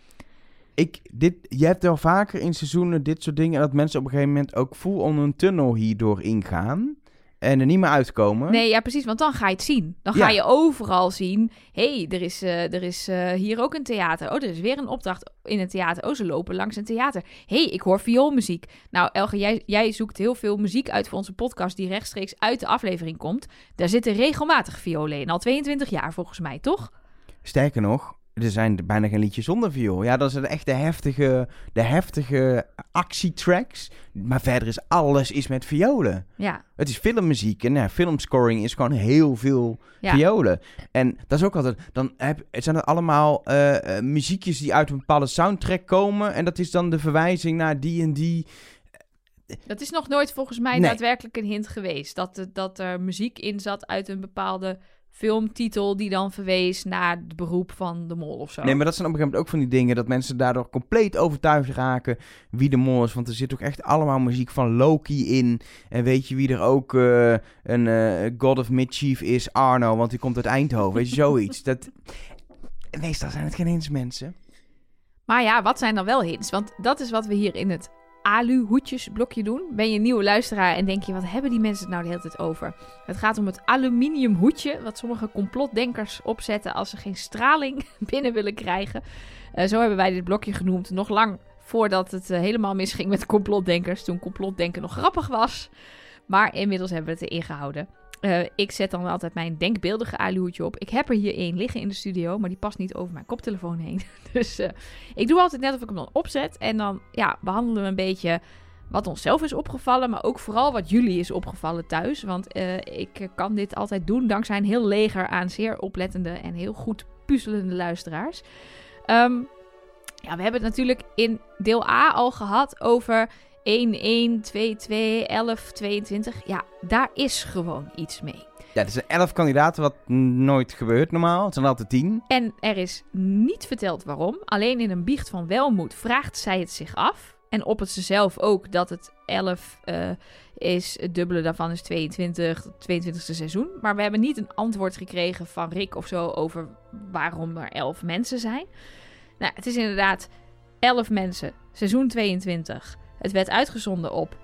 Ik, dit, je hebt wel vaker in seizoenen dit soort dingen... dat mensen op een gegeven moment ook full on een tunnel hierdoor ingaan... en er niet meer uitkomen. Nee, ja, precies, want dan ga je het zien. Dan Ja. ga je overal zien. hey, er is, eh, er is eh, hier ook een theater. Oh, er is weer een opdracht in een theater. Oh, ze lopen langs een theater. hey, ik hoor vioolmuziek. Nou, Elge, jij, jij zoekt heel veel muziek uit voor onze podcast... die rechtstreeks uit de aflevering komt. Daar zitten regelmatig violen in. Al 22 jaar volgens mij, toch? Sterker nog, er zijn bijna geen liedjes zonder viool. Ja, dat zijn echt de heftige, de heftige actietracks. Maar verder is alles is met violen. Ja, Het is filmmuziek en ja, filmscoring is gewoon heel veel Ja. violen. En dat is ook altijd, dan heb, zijn het allemaal eh, eh, muziekjes die uit een bepaalde soundtrack komen. En dat is dan de verwijzing naar die en die. dat is nog nooit volgens mij Nee. daadwerkelijk een hint geweest. Dat, dat er muziek in zat uit een bepaalde filmtitel... die dan verwees naar het beroep van de mol of zo. Nee, maar dat zijn op een gegeven moment ook van die dingen dat mensen daardoor compleet overtuigd raken wie de mol is. Want er zit ook echt allemaal muziek van Loki in. En weet je wie er ook eh, een eh, God of Mischief is? Arno, want die komt uit Eindhoven. Weet je, zoiets. Dat... Meestal zijn het geen eens mensen. Maar ja, wat zijn dan wel hints? Want dat is wat we hier in het alu-hoedjesblokje doen. Ben je een nieuwe luisteraar en denk je, wat hebben die mensen het nou de hele tijd over? Het gaat om het aluminium hoedje, wat sommige complotdenkers opzetten als ze geen straling binnen willen krijgen. Eh, zo hebben wij dit blokje genoemd, nog lang voordat het eh, helemaal misging met complotdenkers. Toen complotdenken nog grappig was. Maar inmiddels hebben we het erin gehouden. Eh, ik zet dan altijd mijn denkbeeldige aluhoedje op. Ik heb er hier één liggen in de studio, maar die past niet over mijn koptelefoon heen. Dus eh, ik doe altijd net of ik hem dan opzet. En dan ja, behandelen we een beetje wat onszelf is opgevallen, maar ook vooral wat jullie is opgevallen thuis. Want eh, ik kan dit altijd doen dankzij een heel leger aan zeer oplettende en heel goed puzzelende luisteraars. Ehm, ja, we hebben het natuurlijk in deel A al gehad over 1, 1, 2, 2, 11, 22. Ja, daar is gewoon iets mee. Ja, er zijn elf kandidaten, wat nooit gebeurt normaal. Het zijn altijd tien. En er is niet verteld waarom. Alleen in een biecht van welmoed vraagt zij het zich af. En op het ze zelf ook dat het 11 eh, is. Het dubbele daarvan is 22, het 22e seizoen. Maar we hebben niet een antwoord gekregen van Rick of zo over waarom er 11 mensen zijn. Nou, het is inderdaad 11 mensen, seizoen 22. Het werd uitgezonden op 1-1-22.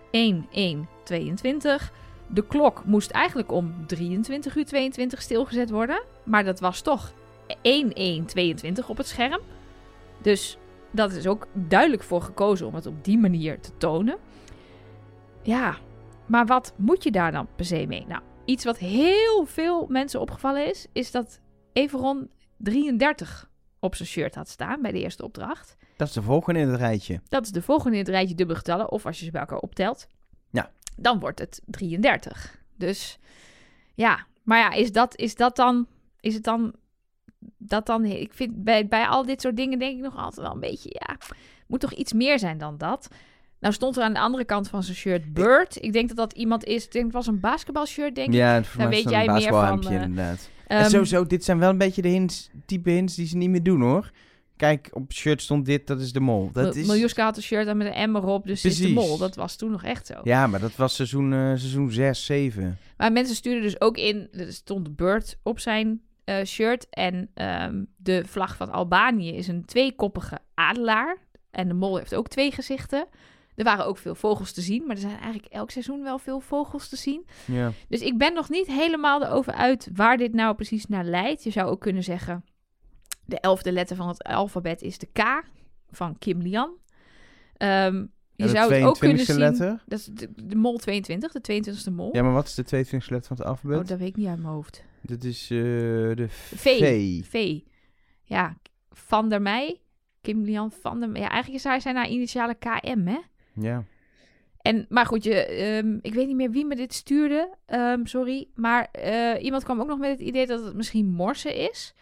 De klok moest eigenlijk om 23 uur 22 stilgezet worden. Maar dat was toch 1122 op het scherm. Dus dat is ook duidelijk voor gekozen om het op die manier te tonen. Ja, maar wat moet je daar dan per se mee? Nou, iets wat heel veel mensen opgevallen is, is dat Everon 33 op zijn shirt had staan bij de eerste opdracht. Dat is de volgende in het rijtje. Dat is de volgende in het rijtje dubbele getallen, of als je ze bij elkaar optelt. Ja. Dan wordt het 33. Dus ja, maar ja, is dat, is dat dan, is het dan, dat dan, ik vind bij, bij al dit soort dingen denk ik nog altijd wel een beetje, ja, moet toch iets meer zijn dan dat. Nou stond er aan de andere kant van zijn shirt Bird. Ik denk dat dat iemand is. Ik denk het was een basketbalshirt, denk ik. Ja, mij is weet het een jij meer van, eh, inderdaad. Ehm, en sowieso, dit zijn wel een beetje de hints, type hints die ze niet meer doen, hoor. Kijk, op het shirt stond dit, dat is de mol. Dat is... Miljuska had een shirt aan met een M erop, dus dit is de Precies. mol. Dat was toen nog echt zo. Ja, maar dat was seizoen, eh, seizoen 6, 7. Maar mensen stuurden dus ook in, er stond Bird op zijn eh, shirt. En ehm, de vlag van Albanië is een tweekoppige adelaar. En de mol heeft ook twee gezichten. Er waren ook veel vogels te zien, maar er zijn eigenlijk elk seizoen wel veel vogels te zien. Ja. Dus ik ben nog niet helemaal erover uit waar dit nou precies naar leidt. Je zou ook kunnen zeggen, de elfde letter van het alfabet is de K van Kim Lian. Ehm, je zou het ook kunnen 22e zien... letter? Dat is de, de mol 22, de 22e mol. Ja, maar wat is de 22 letter van het alfabet? oh, dat weet ik niet uit mijn hoofd. Dat is eh, de V. V. V. Ja, Van der Meij. Kim Lian van der Meij. Ja, eigenlijk is hij zijn haar initiale KM, hè? Ja. En, maar goed, je, ehm, ik weet niet meer wie me dit stuurde. ehm, sorry. Maar eh, iemand kwam ook nog met het idee dat het misschien morsen is.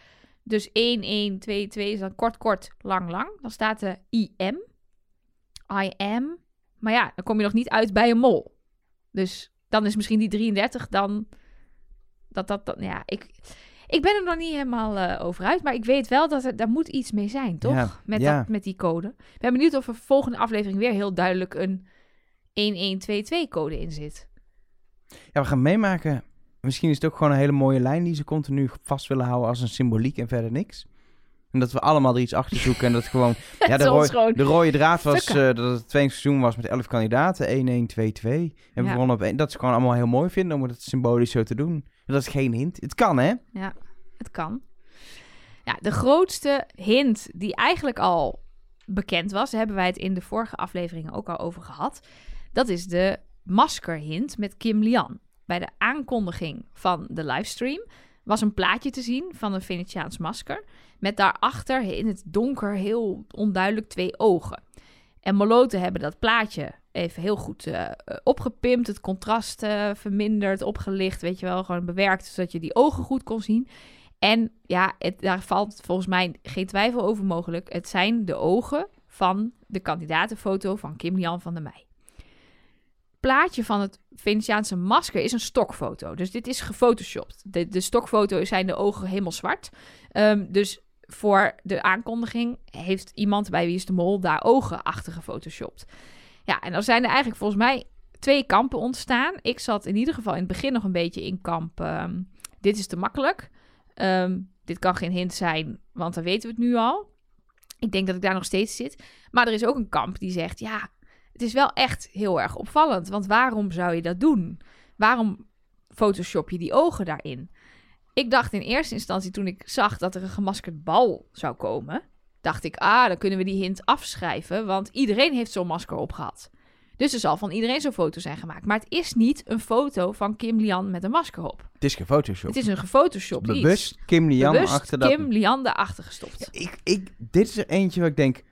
Dus 1, 1, 2, 2 is dan kort, kort, lang, lang. Dan staat er IM. I am. Maar ja, dan kom je nog niet uit bij een mol. Dus dan is misschien die 33 dan... Dat dat dan... Ja, ik, ik ben er nog niet helemaal eh, over uit. Maar ik weet wel dat er, daar moet iets mee zijn, toch? Ja, met, ja. dat, met die code. Ik ben benieuwd of er volgende aflevering weer heel duidelijk een 1122-code in zit. ja, we gaan meemaken. Misschien is het ook gewoon een hele mooie lijn die ze continu vast willen houden als een symboliek en verder niks. En dat we allemaal er iets achter zoeken en dat gewoon... ja, de, gewoon de rode draad was eh, dat het tweede seizoen was met 11 kandidaten. 1, 1, 2, 2. En we Ja. wonnen op één. Dat ze gewoon allemaal heel mooi vinden om het symbolisch zo te doen. Dat is geen hint. Het kan, hè? Ja, het kan. Ja, de grootste hint die eigenlijk al bekend was, hebben wij het in de vorige afleveringen ook al over gehad. Dat is de maskerhint met Kim Lian. Bij de aankondiging van de livestream was een plaatje te zien van een Venetiaans masker. Met daarachter in het donker heel onduidelijk twee ogen. En Moloten hebben dat plaatje even heel goed eh, eh, opgepimpt. Het contrast eh, verminderd, opgelicht, weet je wel. Gewoon bewerkt, zodat je die ogen goed kon zien. En ja, het, daar valt volgens mij geen twijfel over mogelijk. Het zijn de ogen van de kandidatenfoto van Kim Lian van der Meij. Plaatje van het Venetiaanse masker is een stokfoto. Dus dit is gefotoshopt. De, de stokfoto zijn de ogen helemaal zwart. Ehm, dus voor de aankondiging heeft iemand bij Wie is de Mol daar ogen achter gefotoshopt. Ja, en dan zijn er eigenlijk volgens mij twee kampen ontstaan. Ik zat in ieder geval in het begin nog een beetje in kamp. ehm, dit is te makkelijk. Ehm, dit kan geen hint zijn, want dan weten we het nu al. Ik denk dat ik daar nog steeds zit. Maar er is ook een kamp die zegt: ja, het is wel echt heel erg opvallend. Want waarom zou je dat doen? Waarom photoshop je die ogen daarin? Ik dacht in eerste instantie toen ik zag dat er een gemaskerd bal zou komen, dacht ik, ah, dan kunnen we die hint afschrijven, want iedereen heeft zo'n masker opgehad. Dus er zal van iedereen zo'n foto zijn gemaakt. Maar het is niet een foto van Kim Lian met een masker op. Het is geen Photoshop. Het is een gefotoshopt iets. Bewust Kim Lian Bewust achter dat... Kim Lian erachter gestopt. Ja, ik, ik, dit is er eentje waar ik denk,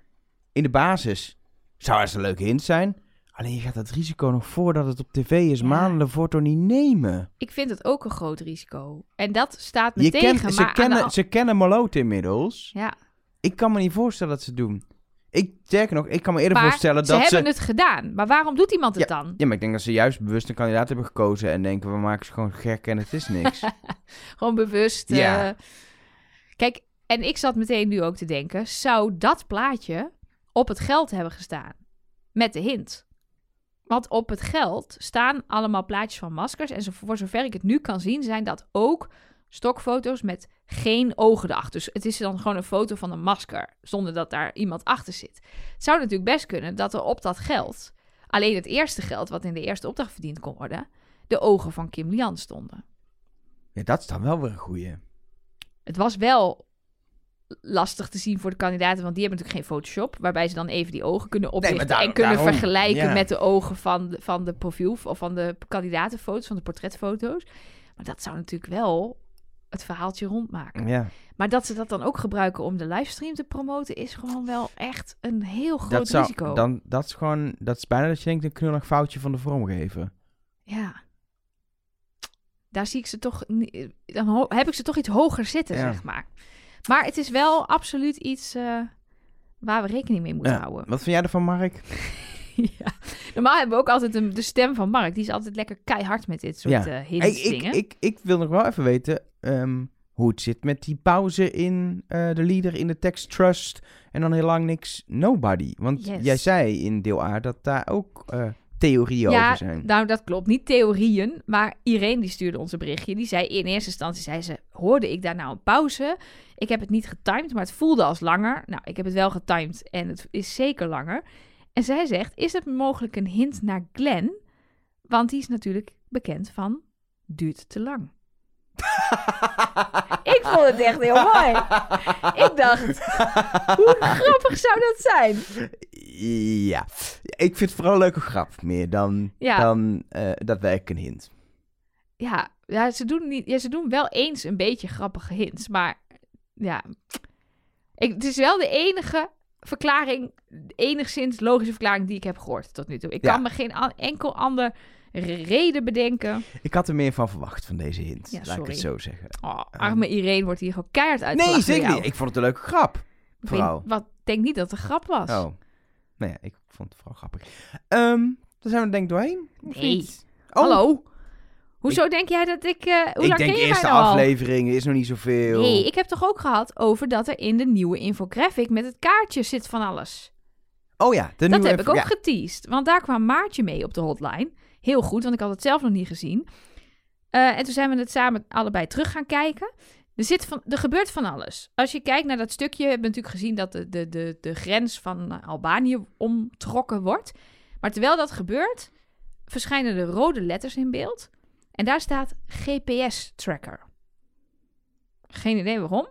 in de basis zou het een leuke hint zijn. Alleen je gaat het risico nog voordat het op tv is, Ja. maanden ervoor toch niet nemen. Ik vind het ook een groot risico. En dat staat me Je tegen. ze, de kennen, an- ze kennen Moloot inmiddels. Ja, Ik kan me niet voorstellen dat ze het doen. Ik, sterker nog, ik kan me eerder maar voorstellen ze dat ze... hebben het gedaan. Maar waarom doet iemand het dan? Ja, maar ik denk dat ze juist bewust een kandidaat hebben gekozen en denken, we maken ze gewoon gek en het is niks. Gewoon bewust. Ja. eh, Kijk, en ik zat meteen nu ook te denken: zou dat plaatje op het geld hebben gestaan? Met de hint. Want op het geld staan allemaal plaatjes van maskers. En voor zover ik het nu kan zien, zijn dat ook stokfoto's met geen ogen erachter. Dus het is dan gewoon een foto van een masker, zonder dat daar iemand achter zit. Het zou natuurlijk best kunnen dat er op dat geld, alleen het eerste geld wat in de eerste opdracht verdiend kon worden, de ogen van Kim Lian stonden. ja, dat is dan wel weer een goeie. Het was wel lastig te zien voor de kandidaten, want die hebben natuurlijk geen Photoshop, waarbij ze dan even die ogen kunnen oplichten daar- en kunnen daarom, vergelijken ja. met de ogen van de, van de profiel of van de kandidatenfoto's, van de portretfoto's. Maar dat zou natuurlijk wel het verhaaltje rondmaken. Ja, Maar dat ze dat dan ook gebruiken om de livestream te promoten, is gewoon wel echt een heel groot dat, zou, risico. dan, dat is gewoon, dat is bijna dat je denkt een knullig foutje van de vormgever. Ja. Daar zie ik ze toch, ni- dan heb ik ze toch iets hoger zitten, Ja. zeg maar. Maar het is wel absoluut iets eh, waar we rekening mee moeten Ja. houden. Wat vind jij ervan, Mark? ja. Normaal hebben we ook altijd een, de stem van Mark. Die is altijd lekker keihard met dit soort Ja. eh hints ik, dingen. ik, ik wil nog wel even weten ehm, hoe het zit met die pauze in eh, de leader in de tekst Trust en dan heel lang niks Nobody. Want Yes. jij zei in deel A dat daar ook eh, theorieën ja, over zijn. nou dat klopt. Niet theorieën, maar Irene die stuurde ons een berichtje. Die zei in eerste instantie, zei ze, hoorde ik daar nou een pauze? Ik heb het niet getimed, maar het voelde als langer. Nou, ik heb het wel getimed en het is zeker langer. En zij zegt, is het mogelijk een hint naar Glenn? Want die is natuurlijk bekend van duurt te lang. Ik vond het echt heel mooi. Ik dacht, hoe grappig zou dat zijn? Ja, ik vind het vooral een leuke grap meer dan, Ja. dan eh, daadwerkelijk een hint. Ja, ja, ze doen niet, ja, ze doen wel eens een beetje grappige hints, maar ja, ik, het is wel de enige verklaring, enigszins logische verklaring die ik heb gehoord tot nu toe. Ik Ja. kan me geen an- enkel ander reden bedenken. Ik had er meer van verwacht van deze hint, Ja, laat ik het zo zeggen. Oh, arme Irene wordt hier gewoon keihard uit. Nee, zeker niet. Ik vond het een leuke grap. Vooral. Wat denk niet dat het een grap was. Oh. Nou ja, ik vond het vooral grappig. Ehm daar zijn we denk ik doorheen. Nee. Oh, Hallo. Hoezo denk jij dat ik? eh, hoe ik lang denk ken je eerste mij nou al? aflevering is nog niet zoveel. Nee, ik heb toch ook gehad over dat er in de nieuwe infographic met het kaartje zit van alles. Oh ja, de Dat heb ik ook ja. geteased. Want daar kwam Maartje mee op de hotline. Heel goed, want ik had het zelf nog niet gezien. Eh, en toen zijn we het samen allebei terug gaan kijken. Er, zit van, er gebeurt van alles. Als je kijkt naar dat stukje, hebben we natuurlijk gezien dat de, de, de, de grens van Albanië omtrokken wordt. Maar terwijl dat gebeurt, verschijnen er rode letters in beeld. En daar staat GPS-tracker. Geen idee waarom.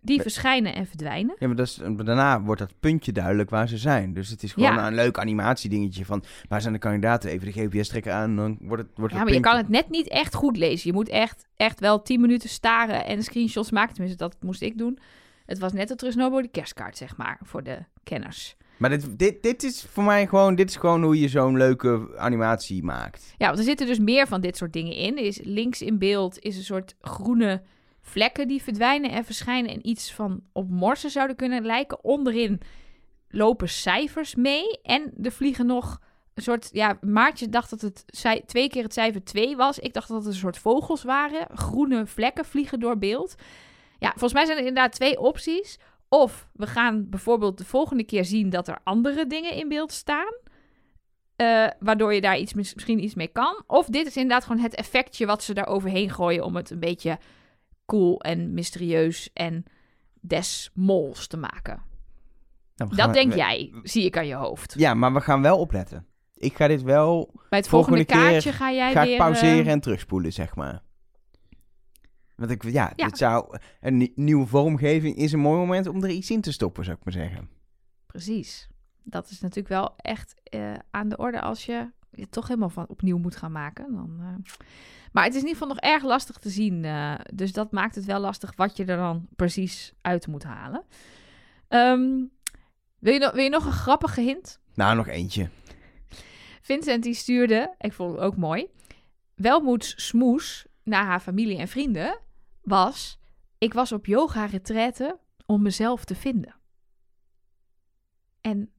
Die verschijnen en verdwijnen. Ja, maar dat is, daarna wordt dat puntje duidelijk waar ze zijn. Dus het is gewoon Ja. een leuk animatiedingetje van... waar zijn de kandidaten? Even de GPS-trekker aan, dan wordt het wordt Ja, maar je kan het net niet echt goed lezen. Je moet echt, echt wel 10 minuten staren en screenshots maken. Tenminste, dat moest ik doen. Het was net een Trust Nobody kerstkaart, zeg maar, voor de kenners. Maar dit, dit, dit is voor mij gewoon... Dit is gewoon hoe je zo'n leuke animatie maakt. Ja, want er zitten dus meer van dit soort dingen in. Is links in beeld is een soort groene vlekken die verdwijnen en verschijnen... en iets van op morsen zouden kunnen lijken. Onderin lopen cijfers mee en er vliegen nog een soort... Ja, Maartje dacht dat het twee keer het cijfer 2 was. Ik dacht dat het een soort vogels waren. Groene vlekken vliegen door beeld. Ja, volgens mij zijn er inderdaad twee opties. Of we gaan bijvoorbeeld de volgende keer zien dat er andere dingen in beeld staan... Eh, waardoor je daar iets, mis- misschien iets mee kan. Of dit is inderdaad gewoon het effectje wat ze daar overheen gooien om het een beetje cool en mysterieus en des mols te maken. Nou, we Dat denk we- jij, zie ik aan je hoofd. Ja, maar we gaan wel opletten. Ik ga dit wel... Bij het volgende, kaartje ga jij ga weer... pauzeren eh, en terugspoelen, zeg maar. Want ik, ja, Ja. dit zou... Een nie- nieuwe vormgeving is een mooi moment om er iets in te stoppen, zou ik maar zeggen. Precies. Dat is natuurlijk wel echt eh, aan de orde als je het toch helemaal van opnieuw moet gaan maken. Dan, eh. Maar het is in ieder geval nog erg lastig te zien. eh, dus dat maakt het wel lastig wat je er dan precies uit moet halen. Ehm, wil, je nog, wil je nog een grappige hint? Nou, nog eentje. Vincent die stuurde, ik vond het ook mooi, Welmoeds smoes naar haar familie en vrienden was... Ik was op yoga-retraite om mezelf te vinden. En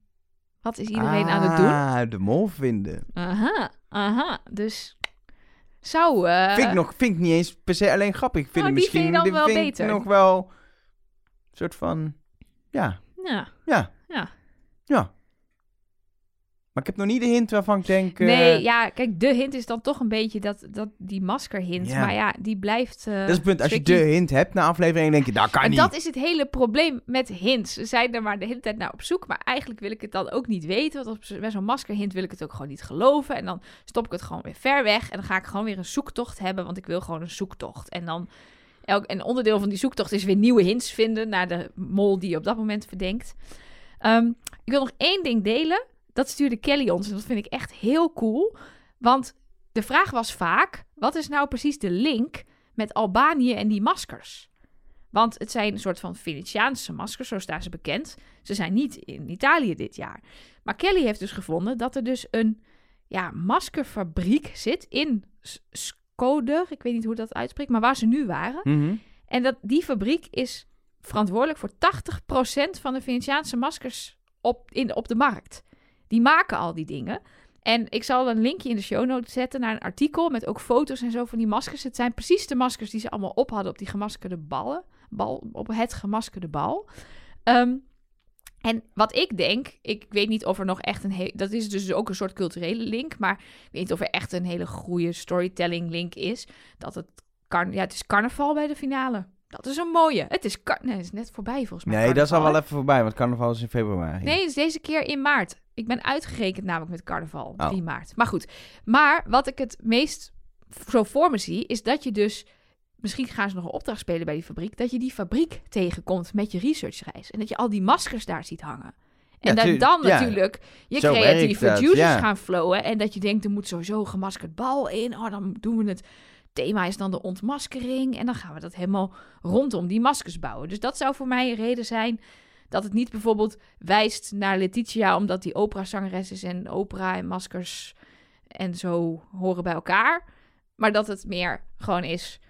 wat is iedereen aan het doen? Ah, de mol vinden. Aha, aha. Dus zou... eh, vind, ik nog, vind ik niet eens per se alleen grappig. Ik vind Oh, het misschien vind je dan wel vind beter. nog wel een soort van... Ja, Ja, ja, ja. ja. Maar ik heb nog niet de hint waarvan ik denk... eh, Nee, ja, kijk, de hint is dan toch een beetje dat, dat die maskerhint. Ja. Maar ja, die blijft... eh, Dat is het punt. Als je de hint hebt na aflevering, denk je, dat kan En niet. dat is het hele probleem met hints. Ze zijn er maar de hele tijd naar op zoek. Maar eigenlijk wil ik het dan ook niet weten. Want bij zo'n maskerhint wil ik het ook gewoon niet geloven. En dan stop ik het gewoon weer ver weg. En dan ga ik gewoon weer een zoektocht hebben. Want ik wil gewoon een zoektocht. En dan... Elk, een onderdeel van die zoektocht is weer nieuwe hints vinden naar de mol die je op dat moment verdenkt. Ehm, ik wil nog één ding delen. Dat stuurde Kelly ons en dat vind ik echt heel cool. Want de vraag was vaak: wat is nou precies de link met Albanië en die maskers? Want het zijn een soort van Venetiaanse maskers, zo staan ze bekend. Ze zijn niet in Italië dit jaar. Maar Kelly heeft dus gevonden dat er dus een ja, maskerfabriek zit in Skoder. Ik weet niet hoe dat uitspreekt, maar waar ze nu waren. Mhm. En dat, die fabriek is verantwoordelijk voor 80% van de Venetiaanse maskers op, in, op de markt. Die maken al die dingen. En ik zal een linkje in de show notes zetten naar een artikel met ook foto's en zo van die maskers. Het zijn precies de maskers die ze allemaal op hadden op die gemaskerde ballen. Bal, op het gemaskerde bal. Ehm, en wat ik denk, ik weet niet of er nog echt een hele. Dat is dus ook een soort culturele link. Maar ik weet niet of er echt een hele goede storytelling link is. Dat het. Car ja, het is carnaval bij de finale. Dat is een mooie. Het is, nee, het is net voorbij volgens mij. Nee, dat is al wel even voorbij, want carnaval is in februari. Nee, het is deze keer in maart. Ik ben uitgerekend namelijk met carnaval, Oh. 3 maart. Maar goed, maar wat ik het meest zo voor me zie, is dat je dus... Misschien gaan ze nog een opdracht spelen bij die fabriek. Dat je die fabriek tegenkomt met je researchreis. En dat je al die maskers daar ziet hangen. En Ja, dat tuur- dan ja. natuurlijk je Zo creatieve dat, juices ja. gaan flowen. En dat je denkt, er moet sowieso een gemaskerd bal in. Oh, dan doen we het. Thema is dan de ontmaskering. En dan gaan we dat helemaal rondom die maskers bouwen. Dus dat zou voor mij een reden zijn dat het niet bijvoorbeeld wijst naar Letitia, omdat die operazangeres is en opera en maskers en zo horen bij elkaar. Maar dat het meer gewoon is,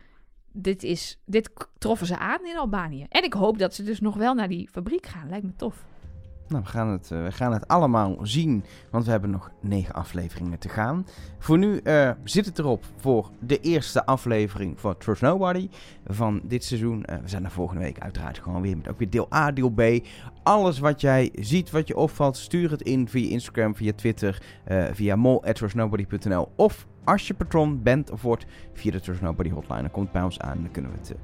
dit, is, dit troffen ze aan in Albanië. En ik hoop dat ze dus nog wel naar die fabriek gaan. Lijkt me tof. Nou, we gaan, het, eh, we gaan het allemaal zien, want we hebben nog negen afleveringen te gaan. Voor nu eh, zit het erop voor de eerste aflevering van Trust Nobody van dit seizoen. Eh, we zijn er volgende week uiteraard gewoon weer met ook weer deel A, deel B. Alles wat jij ziet, wat je opvalt, stuur het in via Instagram, via Twitter, eh, via mol.trustnobody.nl of als je patron bent of wordt via de Trust Nobody hotline. Dan komt het bij ons aan en dan kunnen we het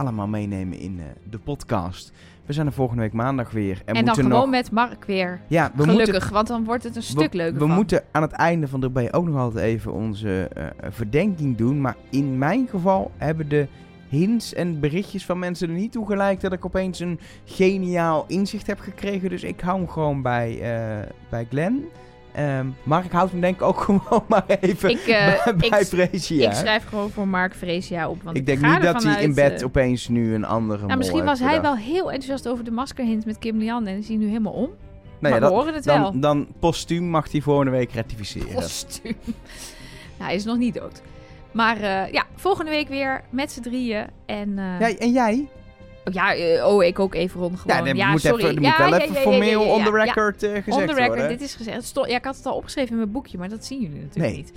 allemaal meenemen in eh, de podcast. We zijn er volgende week maandag weer. En, En, dan gewoon nog... met Mark weer. Ja, we Gelukkig, moeten, want dan wordt het een stuk we, leuker we van. moeten aan het einde van de B ook nog altijd even onze eh, verdenking doen. Maar in mijn geval hebben de hints en berichtjes van mensen er niet toe gelijk dat ik opeens een geniaal inzicht heb gekregen. Dus ik hou hem gewoon bij, eh, bij Glenn. Ehm Mark houdt hem denk ik ook gewoon maar even Ik, eh, bij, ik, ik schrijf gewoon voor Mark Vreesia op. Want Ik denk niet dat hij in bed eh, opeens nu een andere Nou, misschien was hij wel heel enthousiast over de maskerhint met Kim Lian en is hij nu helemaal om. Nou maar we dat- horen het wel. dan, dan postuum mag hij volgende week rectificeren. Kostuum. Nou, hij is nog niet dood. Maar eh, ja, volgende week weer met z'n drieën. En Ja, en jij? Oh, ja, eh, oh, ik ook even rond gewoon. Ja, dat ja, moet, sorry. even, ja, moet wel ja, even ja, ja, formeel ja, ja, on the ja. record eh, gezegd On the record, worden. dit is gezegd. Ja, ik had het al opgeschreven in mijn boekje, maar dat zien jullie natuurlijk Nee. niet.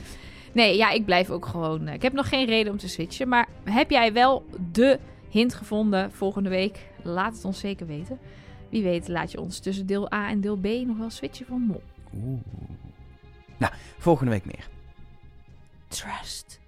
Nee, ja, ik blijf ook gewoon... eh, ik heb nog geen reden om te switchen. Maar heb jij wel de hint gevonden volgende week? Laat het ons zeker weten. Wie weet laat je ons tussen deel A en deel B nog wel switchen van mol. Oeh. Nou, volgende week meer. Trust